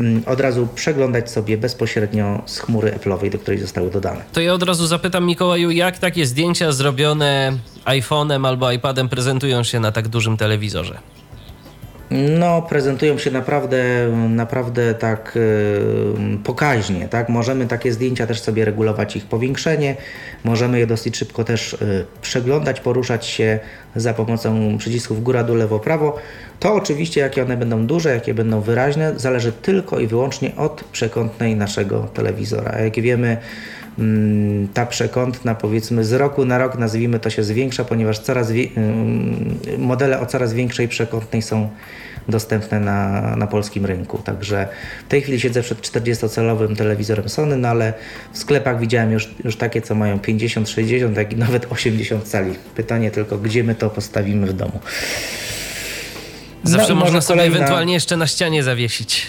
mm, od razu przeglądać sobie bezpośrednio z chmury Apple'owej, do której zostały dodane. To ja od razu zapytam Mikołaju, jak takie zdjęcia zrobione iPhone'em albo iPadem prezentują się na tak dużym telewizorze? No, prezentują się naprawdę, naprawdę tak yy, pokaźnie, tak? Możemy takie zdjęcia też sobie regulować ich powiększenie, możemy je dosyć szybko też yy, przeglądać, poruszać się za pomocą przycisków góra, dół, lewo, prawo. To oczywiście, jakie one będą duże, jakie będą wyraźne, zależy tylko i wyłącznie od przekątnej naszego telewizora. A jak wiemy, ta przekątna powiedzmy z roku na rok nazwijmy to się zwiększa, ponieważ coraz ym, modele o coraz większej przekątnej są dostępne na, na polskim rynku. Także w tej chwili siedzę przed 40-calowym telewizorem Sony, no ale w sklepach widziałem już, już takie, co mają 50, 60, jak i nawet 80 cali. Pytanie tylko, gdzie my to postawimy w domu. Zawsze i można sobie kolejna- ewentualnie jeszcze na ścianie zawiesić.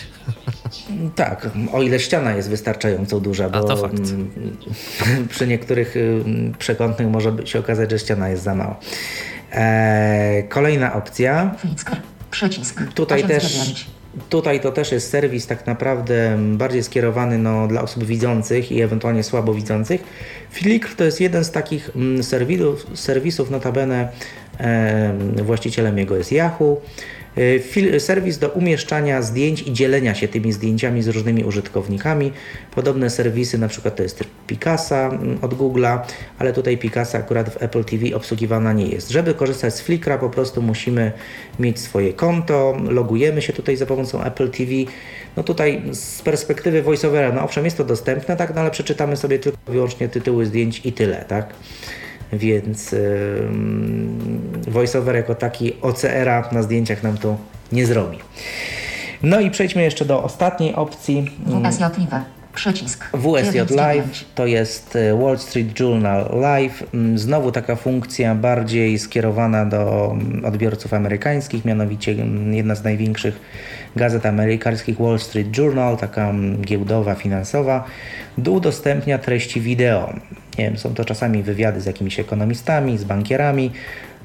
Tak, o ile ściana jest wystarczająco duża, bo to fakt. mm, przy niektórych mm, przekątnych może się okazać, że ściana jest za mała. Eee, kolejna opcja. Przycisk. Tutaj 8 z też, 9. tutaj to też jest serwis tak naprawdę bardziej skierowany no, dla osób widzących i ewentualnie słabowidzących. Flickr to jest jeden z takich mm, serwisów, serwisów notabene em, właścicielem jego jest Yahoo. Fil- serwis do umieszczania zdjęć i dzielenia się tymi zdjęciami z różnymi użytkownikami. Podobne serwisy, na przykład to jest Picasa mm, od Google'a, ale tutaj Picasa akurat w Apple TV obsługiwana nie jest. Żeby korzystać z Flickra po prostu musimy mieć swoje konto, logujemy się tutaj za pomocą Apple TV. No tutaj z perspektywy voiceovera, no owszem jest to dostępne, tak, no ale przeczytamy sobie tylko wyłącznie tytuły zdjęć i tyle, tak. Więc voiceover jako taki OCR-a na zdjęciach nam to nie zrobi. No i przejdźmy jeszcze do ostatniej opcji. WSJ Live. Przycisk. WSJ 9 z Live 9. to jest e, Wall Street Journal Live. Mm, Znowu taka funkcja bardziej skierowana do mm, odbiorców amerykańskich, mianowicie mm, jedna z największych gazet amerykańskich Wall Street Journal, taka mm, giełdowa, finansowa, udostępnia treści wideo. Nie wiem, są to czasami wywiady z jakimiś ekonomistami, z bankierami.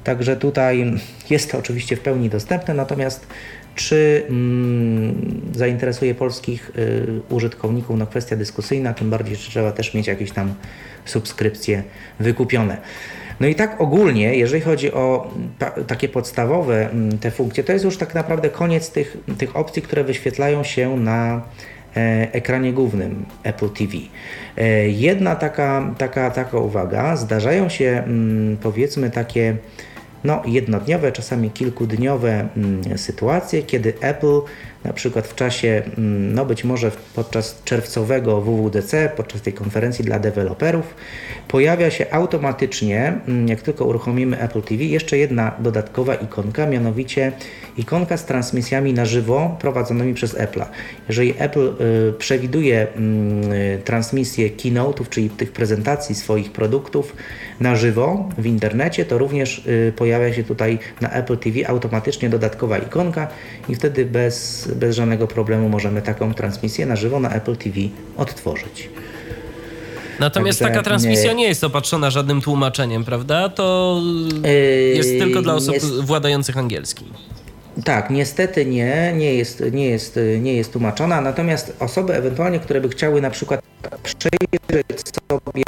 Także tutaj jest to oczywiście w pełni dostępne, natomiast czy mm, zainteresuje polskich y, użytkowników? No kwestia dyskusyjna, tym bardziej, że trzeba też mieć jakieś tam subskrypcje wykupione. No i tak ogólnie, jeżeli chodzi o ta, takie podstawowe mm, te funkcje, to jest już tak naprawdę koniec tych, tych opcji, które wyświetlają się na ekranie głównym Apple TV. E, Jedna taka, taka, taka uwaga, zdarzają się mm, powiedzmy takie no, jednodniowe, czasami kilkudniowe mm, sytuacje, kiedy Apple na przykład w czasie, mm, no być może podczas czerwcowego WWDC, podczas tej konferencji dla deweloperów, pojawia się automatycznie, mm, jak tylko uruchomimy Apple TV, jeszcze jedna dodatkowa ikonka, mianowicie ikonka z transmisjami na żywo prowadzonymi przez Apple'a. Jeżeli Apple y, przewiduje transmisję keynote'ów, czyli tych prezentacji swoich produktów na żywo w internecie, to również y, pojawia się tutaj na Apple TV automatycznie dodatkowa ikonka i wtedy bez, bez żadnego problemu możemy taką transmisję na żywo na Apple TV odtworzyć. Natomiast Także taka transmisja nie- nie jest opatrzona żadnym tłumaczeniem, prawda? To Yy, jest tylko dla osób jest- władających angielskim. Tak, niestety nie, nie jest, nie, jest, nie jest tłumaczona, natomiast osoby ewentualnie, które by chciały na przykład przejrzeć sobie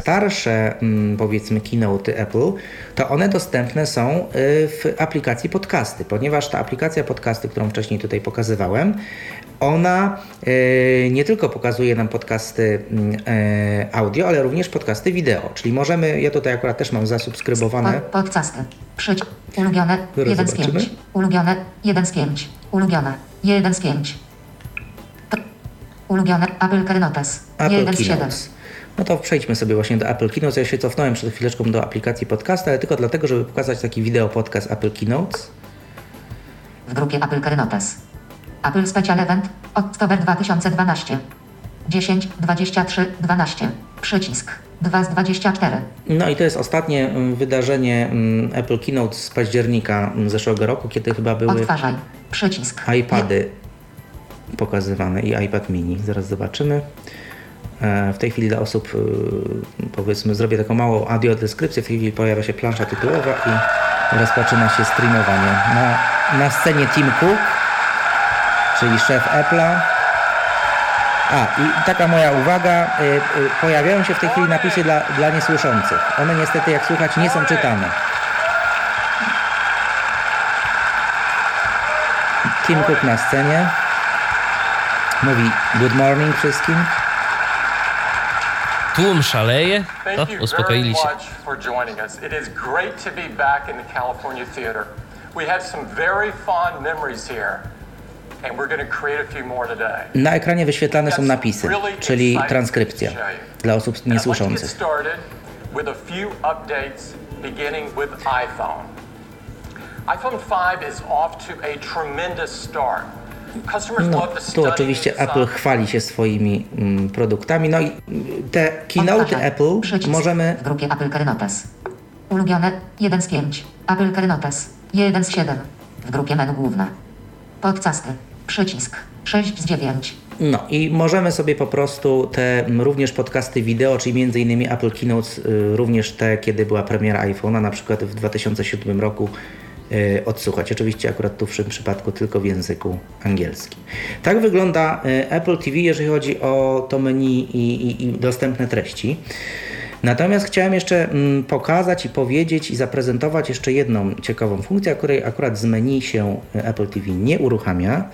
starsze, mm, powiedzmy, keynote Apple, to one dostępne są y, w aplikacji podcasty, ponieważ ta aplikacja podcasty, którą wcześniej tutaj pokazywałem, ona y, nie tylko pokazuje nam podcasty mm, e, audio, ale również podcasty wideo, czyli możemy, ja tutaj akurat też mam zasubskrybowane Po, podcasty. Przycisk. Ulubione. Zaraz 1 z zobaczymy. 5. Ulubione. 1 z 5. Ulubione. 1 z 5. P- Ulubione. Apple Keynotes. Apple 1 z 7. No to przejdźmy sobie właśnie do Apple Keynotes. Ja się cofnąłem przed chwileczką do aplikacji podcast, ale tylko dlatego, żeby pokazać taki wideo podcast Apple Keynotes. W grupie Apple Keynotes. Apple Special Event. Oktober 2012. 10, 23, 12. Przycisk. 2 z 24. No i to jest ostatnie mm, wydarzenie mm, Apple Keynote z października mm, zeszłego roku, kiedy chyba były Odtwarzaj. Przycisk. iPady pokazywane i iPad mini. Zaraz zobaczymy. E, W tej chwili dla osób, y, powiedzmy, zrobię taką małą audiodeskrypcję. W tej chwili pojawia się plansza tytułowa i rozpoczyna się streamowanie. Na, na scenie Tim Cook, czyli szef Apple'a. A, i taka moja uwaga, y, pojawiają się w tej chwili napisy dla, dla niesłyszących. One niestety, jak słychać, nie są czytane. Tim Cook na scenie. Mówi good morning wszystkim. Tłum szaleje. Thank O, you very uspokoili się. much for joining us. It is great to be back in the California Theater. We have some very fond memories here, and we're going to create a few more today. Na ekranie wyświetlane są napisy, czyli transkrypcja dla osób niesłyszących. iPhone 5 is off to a tremendous start. No, tu oczywiście. Apple chwali się swoimi mm, produktami. No i mm, te keynote. Apple Przycisk. możemy W grupie Apple Keynotes. Ulubione. 1 z 5. Apple Keynotes. 1 z 7. W grupie menu główne. Podcasty. Przycisk. 6 z 9. No i możemy sobie po prostu te m, również podcasty wideo, czyli między innymi Apple Keynotes, y, również te, kiedy była premiera iPhone'a, na przykład w 2007 roku odsłuchać. Oczywiście akurat tu w tym przypadku tylko w języku angielskim. Tak wygląda y, Apple TV, jeżeli chodzi o to menu i, i, i dostępne treści. Natomiast chciałem jeszcze mm, pokazać i powiedzieć i zaprezentować jeszcze jedną ciekawą funkcję, której akurat z menu się Apple TV nie uruchamia.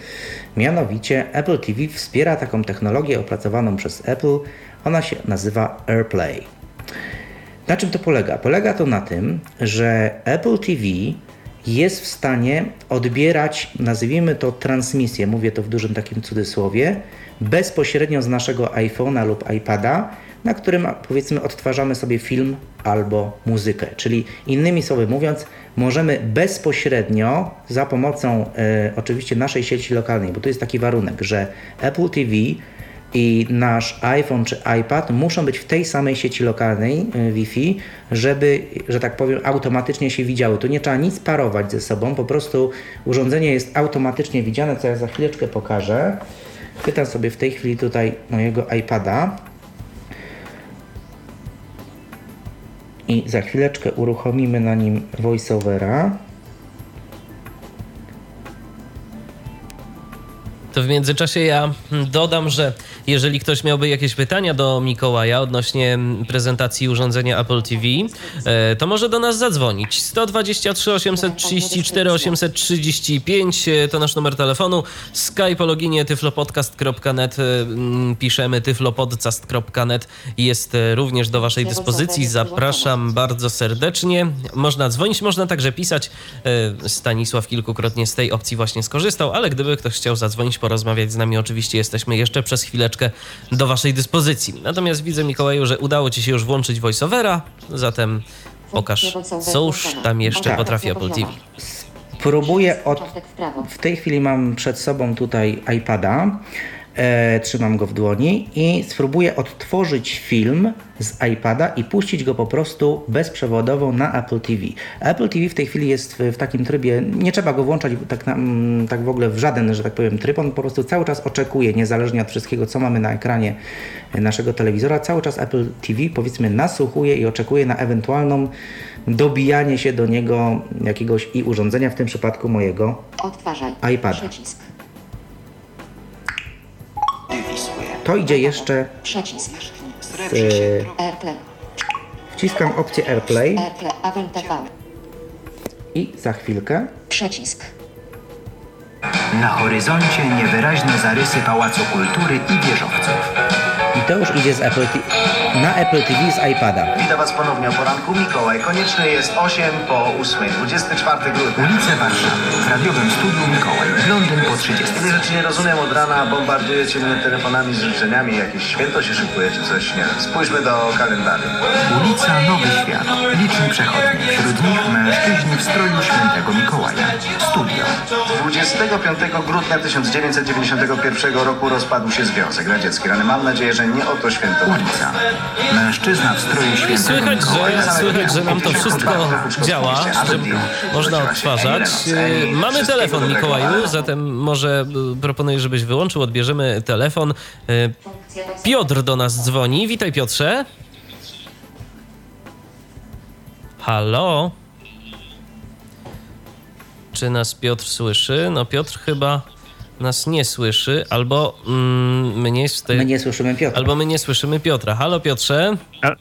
Mianowicie Apple TV wspiera taką technologię opracowaną przez Apple. Ona się nazywa AirPlay. Na czym to polega? Polega to na tym, że Apple TV jest w stanie odbierać, nazwijmy to transmisję, mówię to w dużym takim cudzysłowie, bezpośrednio z naszego iPhone'a lub iPada, na którym powiedzmy odtwarzamy sobie film albo muzykę. Czyli innymi słowy mówiąc, możemy bezpośrednio za pomocą e, oczywiście naszej sieci lokalnej, bo to jest taki warunek, że Apple TV i nasz iPhone czy iPad muszą być w tej samej sieci lokalnej y, Wi-Fi, żeby, że tak powiem, automatycznie się widziały. Tu nie trzeba nic parować ze sobą, po prostu urządzenie jest automatycznie widziane, co ja za chwileczkę pokażę. Chwytam sobie w tej chwili tutaj mojego iPada i za chwileczkę uruchomimy na nim VoiceOvera. To w międzyczasie ja dodam, że jeżeli ktoś miałby jakieś pytania do Mikołaja odnośnie prezentacji urządzenia Apple TV, e, to może do nas zadzwonić. 123 834 835 to nasz numer telefonu. Skype o loginie tyflopodcast.net e, piszemy tyflopodcast.net jest e, również do waszej dyspozycji. Zapraszam bardzo serdecznie. Można dzwonić, można także pisać. Stanisław kilkukrotnie z tej opcji właśnie skorzystał, ale gdyby ktoś chciał zadzwonić, porozmawiać z nami, oczywiście jesteśmy jeszcze przez chwileczkę do Waszej dyspozycji. Natomiast widzę, Mikołaju, że udało Ci się już włączyć voiceovera, zatem pokaż, cóż tam jeszcze Tak. potrafi Apple TV. Próbuję od. W tej chwili mam przed sobą tutaj iPada. E, trzymam go w dłoni i spróbuję odtworzyć film z iPada i puścić go po prostu bezprzewodowo na Apple TV. Apple TV w tej chwili jest w, w takim trybie, nie trzeba go włączać tak, na, mm, tak w ogóle w żaden, że tak powiem, tryb. On po prostu cały czas oczekuje, niezależnie od wszystkiego, co mamy na ekranie naszego telewizora. Cały czas Apple TV powiedzmy nasłuchuje i oczekuje na ewentualną dobijanie się do niego jakiegoś i urządzenia, w tym przypadku mojego Odtwarzaj. iPada. Przycisk. To idzie jeszcze Przycisk. z, wciskam opcję AirPlay i za chwilkę Przycisk. Na horyzoncie niewyraźne zarysy Pałacu Kultury i wieżowców. i to już idzie z Apple TV, na Apple TV z iPada. Witam Was ponownie o poranku. Mikołaj, konieczne jest 8 po 8, 24 grudnia. Ulice Warszawy. W radiowym studiu Mikołaj. Londyn po 30. Wiele rzeczy nie rozumiem od rana, bombardujecie mnie telefonami z życzeniami, jakieś święto się szykuje czy coś, nie wiem. Spójrzmy do kalendarium. Ulica Nowy Świat. Liczni przechodni. Wśród nich mężczyźni w stroju świętego Mikołaja. Studio. 25 grudnia 1991 roku rozpadł się Związek Radziecki. Rany mam nadzieję, że nie o to święto. Ulica. Mężczyzna w stroju świętego słychać, że, słychać, że nam to wszystko działa, że można odtwarzać. Mamy telefon, Mikołaju, zatem może y, proponuję, żebyś wyłączył, odbierzemy telefon. Y, Piotr do nas dzwoni. Witaj, Piotrze. Halo? Czy nas Piotr słyszy? No Piotr chyba nas nie słyszy, albo mm, mnie z tej... My nie słyszymy Piotra. Albo my nie słyszymy Piotra. Halo Piotrze.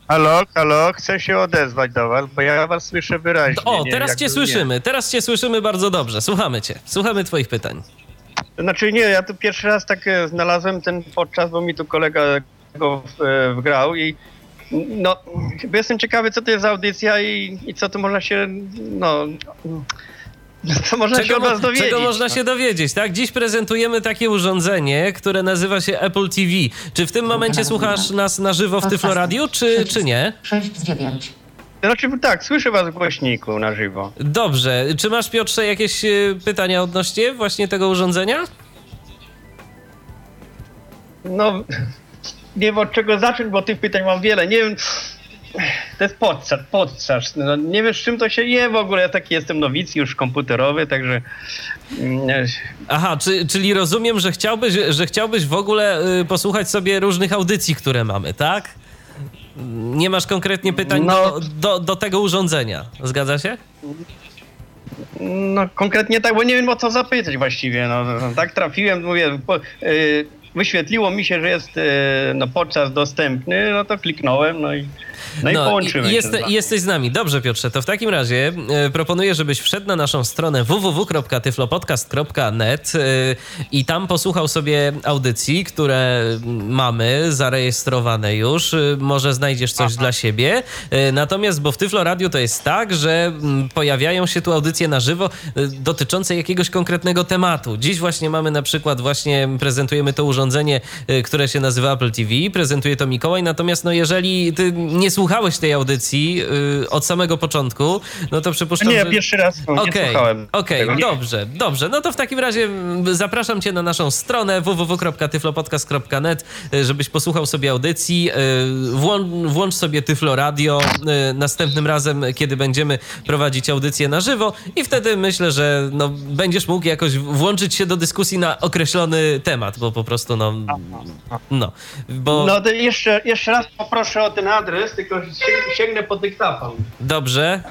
Halo, halo, chcę się odezwać do was, bo ja was słyszę wyraźnie. O, nie? teraz cię nie. słyszymy, teraz cię słyszymy bardzo dobrze. Słuchamy cię, słuchamy twoich pytań. Znaczy nie, ja tu pierwszy raz tak e, znalazłem ten podczas, bo mi tu kolega go e, wgrał i no, jestem ciekawy, co to jest za audycja i, i co tu można się, no, co można się od was dowiedzieć. czego można no. się dowiedzieć, tak? Dziś prezentujemy takie urządzenie, które nazywa się Apple TV. Czy w tym momencie słuchasz nas na żywo w Tyflo Radio, czy, czy nie? 6 z 9. Znaczy tak, słyszę was w głośniku na żywo. Dobrze. Czy masz, Piotrze, jakieś e, pytania odnośnie właśnie tego urządzenia? No, nie wiem od czego zacząć, bo tych pytań mam wiele. Nie wiem, to jest podczas, podczas. No, nie wiesz, czym to się je w ogóle. Ja taki jestem nowicjusz komputerowy, także... Mm, Aha, czy, czyli rozumiem, że chciałbyś, że chciałbyś w ogóle y, posłuchać sobie różnych audycji, które mamy, tak? Nie masz konkretnie pytań no, do, do, do tego urządzenia. Zgadza się? No konkretnie tak, bo nie wiem o co zapytać właściwie. No, tak trafiłem, mówię, po, y, wyświetliło mi się, że jest y, no, podczas dostępny, no to kliknąłem, no i... No i połączymy się jest. Jesteś z nami. Dobrze, Piotrze. To w takim razie e, proponuję, żebyś wszedł na naszą stronę www.tyflopodcast.net e, i tam posłuchał sobie audycji, które mamy zarejestrowane już. E, Może znajdziesz coś dla siebie. E, Natomiast, bo w Tyflo Radio to jest tak, że mm, pojawiają się tu audycje na żywo e, dotyczące jakiegoś konkretnego tematu. Dziś właśnie mamy na przykład, właśnie prezentujemy to urządzenie, e, które się nazywa Apple TV, prezentuje to Mikołaj, natomiast no jeżeli ty nie słuchałeś tej audycji y, od samego początku, no to przypuszczam, Nie, że... pierwszy raz no, nie Okej, słuchałem Okej, nie. dobrze, dobrze. No to w takim razie mm, zapraszam cię na naszą stronę www.tyflopodcast.net, y, żebyś posłuchał sobie audycji. y, Włącz, włącz sobie Tyflo Radio y, następnym razem, kiedy będziemy prowadzić audycję na żywo i wtedy myślę, że no, będziesz mógł jakoś włączyć się do dyskusji na określony temat, bo po prostu no... No, bo... No to jeszcze, jeszcze raz poproszę o ten adres, tylko sięg- sięgnę po dyktafon. Dobrze,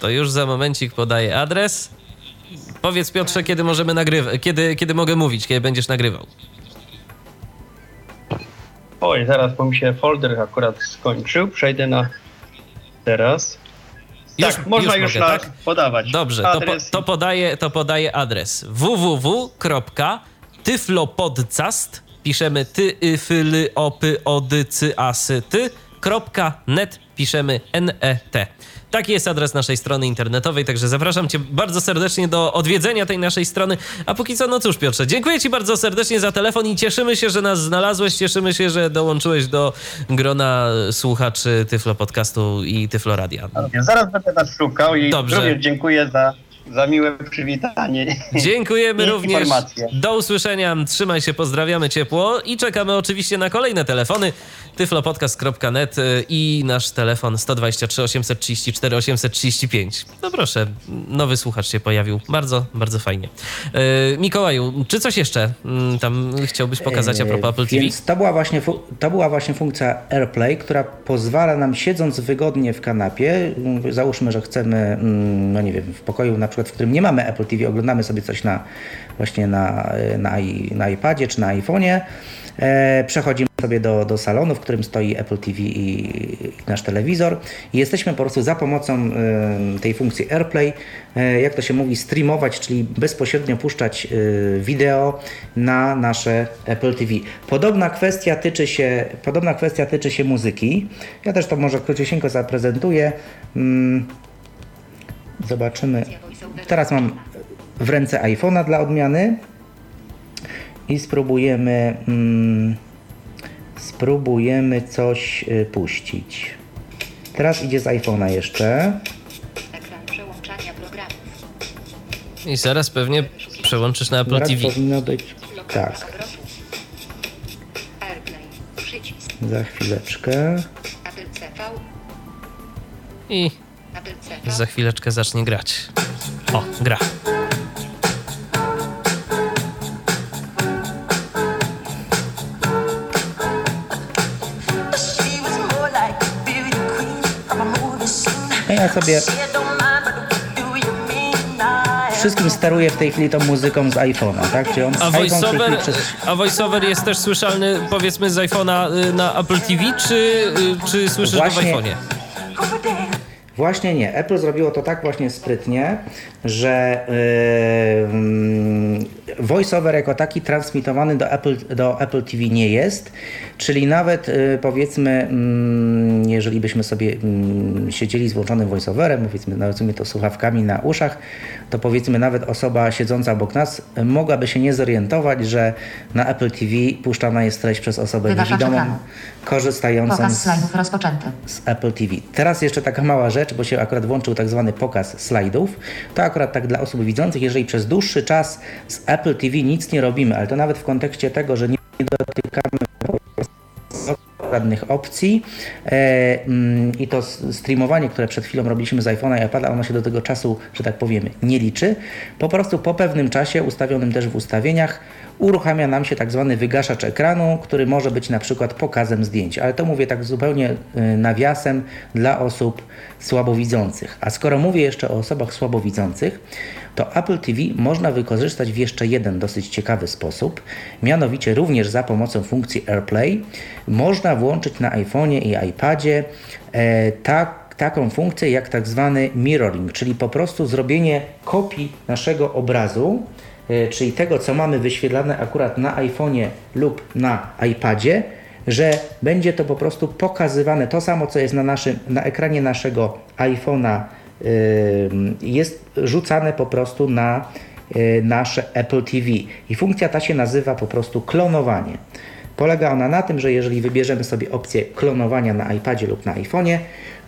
to już za momencik podaję adres. Powiedz Piotrze, kiedy możemy nagrywać, kiedy, kiedy mogę mówić, kiedy będziesz nagrywał. Oj, zaraz, bo mi się folder akurat skończył. Przejdę na teraz. Już- tak, można już, mogę, na tak? podawać. Dobrze, to, po, Adres to, podaję, to podaję adres www.tyflopodcast piszemy ty, y, fyly, opy, ody, cy, asy, ty, kropka, net, piszemy net. Taki jest adres naszej strony internetowej, także zapraszam Cię bardzo serdecznie do odwiedzenia tej naszej strony. A póki co, no cóż, Piotrze, dziękuję Ci bardzo serdecznie za telefon i cieszymy się, że nas znalazłeś, cieszymy się, że dołączyłeś do grona słuchaczy Tyflo Podcastu i Tyflo Radia. Zaraz będę nas szukał i Dobrze. również dziękuję za, za miłe przywitanie. Dziękujemy również. Informacje. Do usłyszenia. Trzymaj się, pozdrawiamy ciepło i czekamy oczywiście na kolejne telefony. tyflopodcast.net y, i nasz telefon 123 834 835. No proszę, nowy słuchacz się pojawił. Bardzo, bardzo fajnie. Yy, Mikołaju, czy coś jeszcze mm, tam chciałbyś pokazać a propos Apple TV? Więc to była, właśnie, to była właśnie funkcja AirPlay, która pozwala nam siedząc wygodnie w kanapie, załóżmy, że chcemy, mm, no nie wiem, w pokoju na przykład, w którym nie mamy Apple TV, oglądamy sobie coś na właśnie na, na, na iPadzie czy na iPhone'ie, e, przechodzimy sobie do, do salonu, w którym stoi Apple TV i, i nasz telewizor i jesteśmy po prostu za pomocą e, tej funkcji AirPlay, e, jak to się mówi, streamować, czyli bezpośrednio puszczać e, wideo na nasze Apple TV. Podobna kwestia tyczy się, podobna kwestia tyczy się muzyki. Ja też to może króciusieńko zaprezentuję. Mm, Zobaczymy. Teraz mam w ręce iPhone'a dla odmiany i spróbujemy mm, spróbujemy coś y, puścić. Teraz idzie z iPhone'a jeszcze. Ekran przełączania programów. I zaraz pewnie przełączysz na Apple TV. powinno być. Tak, za chwileczkę. I za chwileczkę zacznie grać. O, gra. No ja sobie wszystkim steruję w tej chwili tą muzyką z iPhone'a, tak? Czyli on A voiceover, przez... a voiceover jest też słyszalny powiedzmy z iPhone'a y, na Apple TV, czy, y, czy słyszysz go w Właśnie- iPhone'ie? Właśnie nie. Apple zrobiło to tak właśnie sprytnie, że yy, voiceover jako taki transmitowany do Apple, do Apple TV nie jest. Czyli nawet yy, powiedzmy, mm, jeżeli byśmy sobie mm, siedzieli z włączonym voiceoverem, powiedzmy, nazwijmy to słuchawkami na uszach, to powiedzmy nawet osoba siedząca obok nas mogłaby się nie zorientować, że na Apple TV puszczana jest treść przez osobę niewidomą, ekranu. Korzystającą Pokaz z slajdów rozpoczęty. z Apple TV. Teraz jeszcze taka mała rzecz, bo się akurat włączył tak zwany pokaz slajdów. To akurat tak dla osób widzących, jeżeli przez dłuższy czas z Apple TV nic nie robimy, ale to nawet w kontekście tego, że nie dotykamy żadnych opcji e, mm, i to streamowanie, które przed chwilą robiliśmy z iPhone'a i iPada, ono się do tego czasu, że tak powiemy, nie liczy. Po prostu po pewnym czasie, ustawionym też w ustawieniach, uruchamia nam się tak zwany wygaszacz ekranu, który może być na przykład pokazem zdjęć, ale to mówię tak zupełnie y, nawiasem dla osób słabowidzących. A skoro mówię jeszcze o osobach słabowidzących, to Apple TV można wykorzystać w jeszcze jeden dosyć ciekawy sposób, mianowicie również za pomocą funkcji AirPlay można włączyć na iPhone'ie i iPadzie e, tak, taką funkcję jak tak zwany mirroring, czyli po prostu zrobienie kopii naszego obrazu, czyli tego, co mamy wyświetlane akurat na iPhone'ie lub na iPadzie, że będzie to po prostu pokazywane, to samo, co jest na, naszym, na ekranie naszego iPhone'a, yy, jest rzucane po prostu na yy, nasze Apple TV. I funkcja ta się nazywa po prostu klonowanie. Polega ona na tym, że jeżeli wybierzemy sobie opcję klonowania na iPadzie lub na iPhone'ie,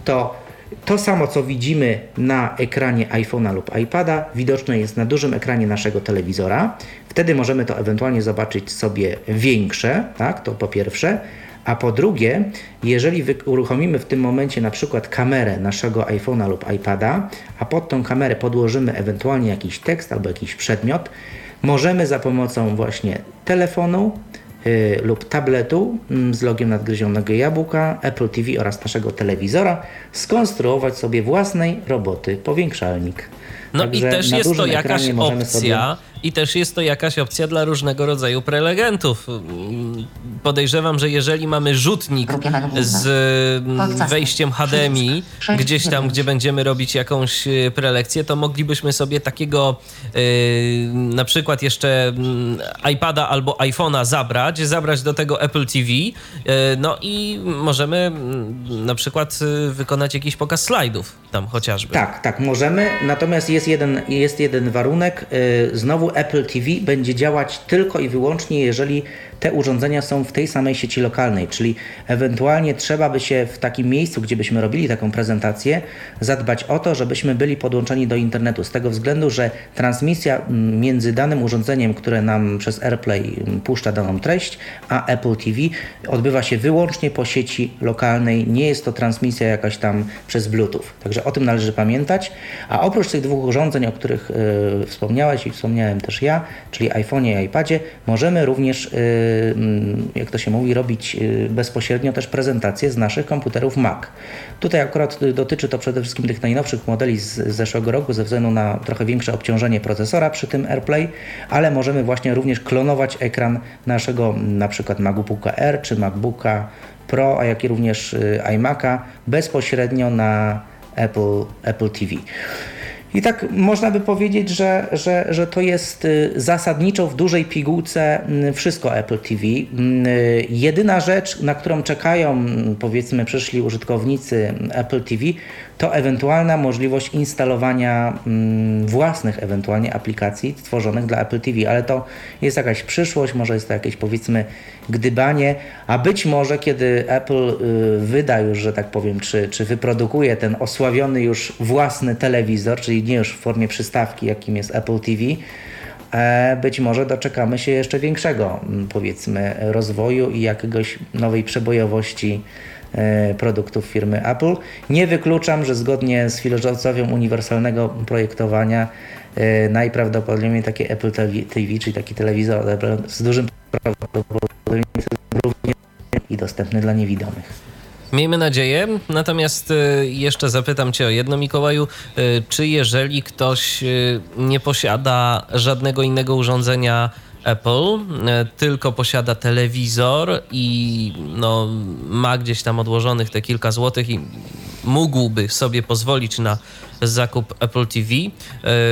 to to samo, co widzimy na ekranie iPhone'a lub iPada, widoczne jest na dużym ekranie naszego telewizora. Wtedy możemy to ewentualnie zobaczyć sobie większe, tak? To po pierwsze. A po drugie, jeżeli uruchomimy w tym momencie na przykład kamerę naszego iPhone'a lub iPada, a pod tą kamerę podłożymy ewentualnie jakiś tekst albo jakiś przedmiot, możemy za pomocą właśnie telefonu lub tabletu mm, z logiem nadgryzionego jabłka, Apple TV oraz naszego telewizora skonstruować sobie własnej roboty powiększalnik. No Także i też na jest to jakaś ekranie możemy opcja, i też jest to jakaś opcja dla różnego rodzaju prelegentów. Podejrzewam, że jeżeli mamy rzutnik z mm, wejściem HDMI, gdzieś tam, gdzie będziemy robić jakąś y, prelekcję, to moglibyśmy sobie takiego y, na przykład jeszcze mm, iPada albo iPhone'a zabrać, zabrać do tego Apple TV, y, no i możemy mm, na przykład wykonać jakiś pokaz slajdów tam chociażby. Tak, tak, możemy. Natomiast jest jeden, jest jeden warunek. Znowu Apple TV będzie działać tylko i wyłącznie, jeżeli te urządzenia są w tej samej sieci lokalnej, czyli ewentualnie trzeba by się w takim miejscu, gdzie byśmy robili taką prezentację, zadbać o to, żebyśmy byli podłączeni do internetu. Z tego względu, że transmisja mm, między danym urządzeniem, które nam przez AirPlay mm, puszcza daną treść, a Apple TV odbywa się wyłącznie po sieci lokalnej. Nie jest to transmisja jakaś tam przez Bluetooth. Także o tym należy pamiętać. A oprócz tych dwóch urządzeń, o których y, wspomniałeś i wspomniałem też ja, czyli iPhone'ie i iPadzie, możemy również, mm, jak to się mówi, robić y, bezpośrednio też prezentacje z naszych komputerów Mac. Tutaj akurat y, dotyczy to przede wszystkim tych najnowszych modeli z zeszłego roku ze względu na trochę większe obciążenie procesora przy tym AirPlay, ale możemy właśnie również klonować ekran naszego na przykład MacBooka R czy MacBooka Pro, a jak i również y, iMac'a bezpośrednio na Apple, Apple TV. I tak można by powiedzieć, że, że, że to jest y, zasadniczo w dużej pigułce mm, wszystko Apple TV. Mm, y, Jedyna rzecz, na którą czekają mm, powiedzmy przyszli użytkownicy Apple TV, to ewentualna możliwość instalowania własnych ewentualnie aplikacji tworzonych dla Apple TV, ale to jest jakaś przyszłość, może jest to jakieś powiedzmy gdybanie, a być może kiedy Apple y, wyda już, że tak powiem, czy, czy wyprodukuje ten osławiony już własny telewizor, czyli nie już w formie przystawki, jakim jest Apple TV, e, być może doczekamy się jeszcze większego, mm, powiedzmy, rozwoju i jakiegoś nowej przebojowości e, produktów firmy Apple. Nie wykluczam, że zgodnie z filozofią uniwersalnego projektowania e, najprawdopodobniej takie Apple TV, czyli taki telewizor z dużym prawdopodobieństwem również i dostępny dla niewidomych. Miejmy nadzieję. Natomiast y, jeszcze zapytam Cię o jedno, Mikołaju. Y, Czy jeżeli ktoś y, nie posiada żadnego innego urządzenia Apple, tylko posiada telewizor i no, ma gdzieś tam odłożonych te kilka złotych i mógłby sobie pozwolić na zakup Apple TV, y,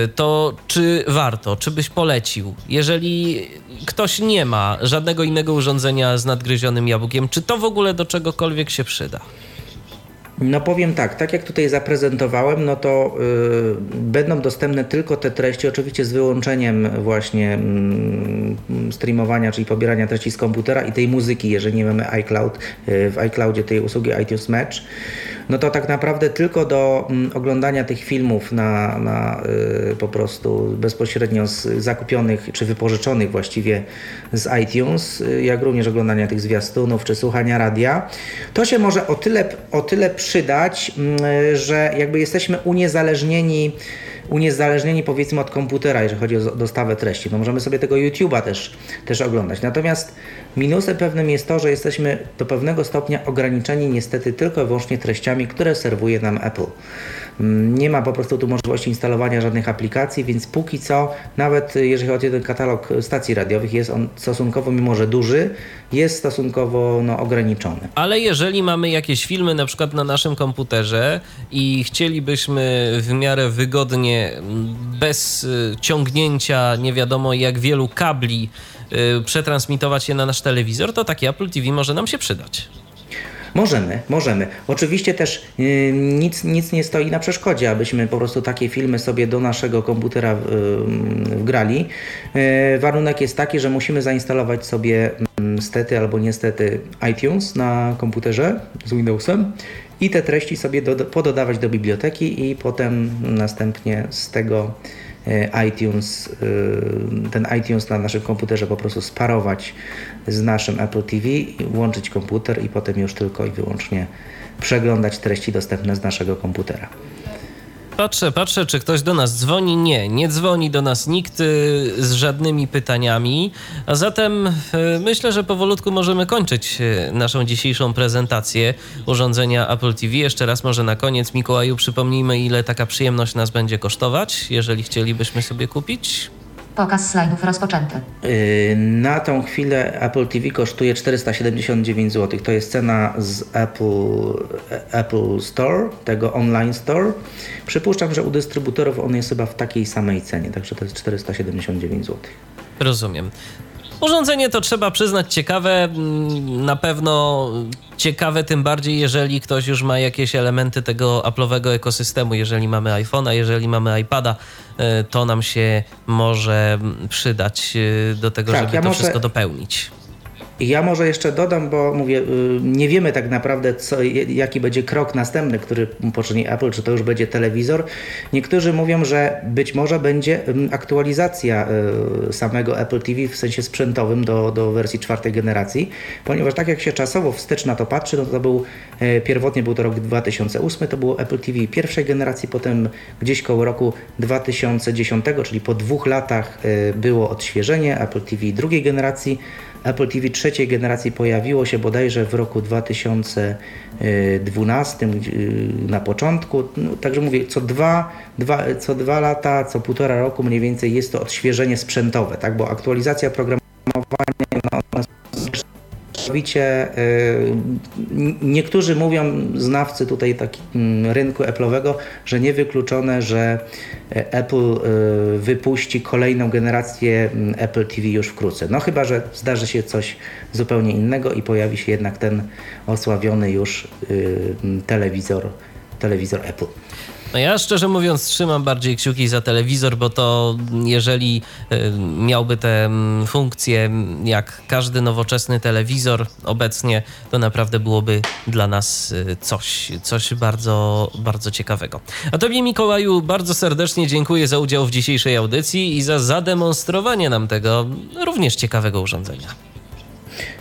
to czy warto, czy byś polecił? Jeżeli ktoś nie ma żadnego innego urządzenia z nadgryzionym jabłkiem, czy to w ogóle do czegokolwiek się przyda? No powiem tak, tak jak tutaj zaprezentowałem, no to y, będą dostępne tylko te treści, oczywiście z wyłączeniem właśnie mm, streamowania, czyli pobierania treści z komputera i tej muzyki, jeżeli nie mamy iCloud, y, w iCloudzie tej usługi iTunes Match. No to tak naprawdę tylko do mm, oglądania tych filmów na, na y, po prostu bezpośrednio z zakupionych czy wypożyczonych właściwie z iTunes, y, jak również oglądania tych zwiastunów czy słuchania radia, to się może o tyle, o tyle przydać, mm, że jakby jesteśmy uniezależnieni uniezależnieni powiedzmy od komputera, jeżeli chodzi o dostawę treści. No możemy sobie tego YouTube'a też, też oglądać. Natomiast Minusem pewnym jest to, że jesteśmy do pewnego stopnia ograniczeni niestety tylko i wyłącznie treściami, które serwuje nam Apple. Mm, Nie ma po prostu tu możliwości instalowania żadnych aplikacji, więc póki co, nawet jeżeli chodzi o ten katalog stacji radiowych, jest on stosunkowo, mimo że duży, jest stosunkowo no, ograniczony. Ale jeżeli mamy jakieś filmy na przykład na naszym komputerze i chcielibyśmy w miarę wygodnie, m, bez y, ciągnięcia nie wiadomo jak wielu kabli, przetransmitować je na nasz telewizor, to taki Apple TV może nam się przydać. Możemy, możemy. Oczywiście też y, nic, nic nie stoi na przeszkodzie, abyśmy po prostu takie filmy sobie do naszego komputera y, wgrali. Y, warunek jest taki, że musimy zainstalować sobie mm, stety albo niestety iTunes na komputerze z Windowsem i te treści sobie do, pododawać do biblioteki i potem następnie z tego y, iTunes, y, ten iTunes na naszym komputerze po prostu sparować z naszym Apple TV, i włączyć komputer i potem już tylko i wyłącznie przeglądać treści dostępne z naszego komputera. Patrzę, patrzę, czy ktoś do nas dzwoni. Nie, nie dzwoni do nas nikt y, z żadnymi pytaniami. A zatem y, myślę, że powolutku możemy kończyć y, naszą dzisiejszą prezentację urządzenia Apple TV. Jeszcze raz może na koniec, Mikołaju, przypomnijmy, ile taka przyjemność nas będzie kosztować, jeżeli chcielibyśmy sobie kupić. Pokaz slajdów rozpoczęty. Yy, Na tą chwilę Apple TV kosztuje 479 zł. To jest cena z Apple, Apple Store, tego online store. Przypuszczam, że u dystrybutorów on jest chyba w takiej samej cenie, także to jest 479 zł. Rozumiem. Urządzenie to trzeba przyznać ciekawe, mm, na pewno ciekawe tym bardziej, jeżeli ktoś już ma jakieś elementy tego Apple'owego ekosystemu. Jeżeli mamy iPhone'a, jeżeli mamy iPada, y, to nam się może mm, przydać y, do tego, Tak, żeby ja to może- wszystko dopełnić. Ja może jeszcze dodam, bo mówię, y, nie wiemy tak naprawdę, co, jaki będzie krok następny, który poczyni Apple, czy to już będzie telewizor. Niektórzy mówią, że być może będzie aktualizacja y, samego Apple TV w sensie sprzętowym do, do wersji czwartej generacji, ponieważ tak jak się czasowo wstecz na to patrzy, no to był, e, pierwotnie był to rok 2008, to było Apple TV pierwszej generacji, potem gdzieś koło roku 2010, czyli po dwóch latach e, było odświeżenie Apple TV drugiej generacji. Apple TV trzeciej generacji pojawiło się bodajże w roku 2012 y, na początku. No, także mówię, co dwa, dwa, co dwa lata, co półtora roku mniej więcej jest to odświeżenie sprzętowe, tak? bo aktualizacja programowania Mianowicie y, niektórzy mówią, znawcy tutaj taki, mm, rynku Apple'owego, że niewykluczone, że e, Apple y, wypuści kolejną generację mm, Apple TV już wkrótce. No chyba, że zdarzy się coś zupełnie innego i pojawi się jednak ten osławiony już y, mm, telewizor, telewizor Apple. No ja szczerze mówiąc trzymam bardziej kciuki za telewizor, bo to jeżeli y, miałby te mm, funkcje mm, jak każdy nowoczesny telewizor obecnie, to naprawdę byłoby dla nas y, coś, coś bardzo, bardzo ciekawego. A Tobie Mikołaju bardzo serdecznie dziękuję za udział w dzisiejszej audycji i za zademonstrowanie nam tego również ciekawego urządzenia.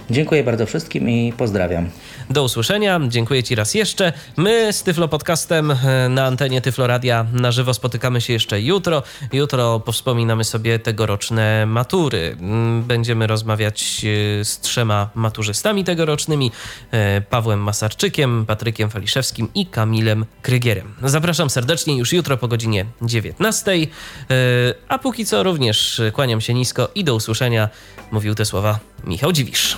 Dziękuję bardzo wszystkim i pozdrawiam. Do usłyszenia. Dziękuję Ci raz jeszcze. My z Tyflo Podcastem e, na antenie Tyflo Radia na żywo spotykamy się jeszcze jutro. Jutro powspominamy sobie tegoroczne matury. Mm, Będziemy rozmawiać e, z trzema maturzystami tegorocznymi. e, Pawłem Masarczykiem, Patrykiem Faliszewskim i Kamilem Krygierem. Zapraszam serdecznie już jutro po godzinie 19. E, A póki co również kłaniam się nisko i do usłyszenia. Mówił te słowa Michał Dziwisz.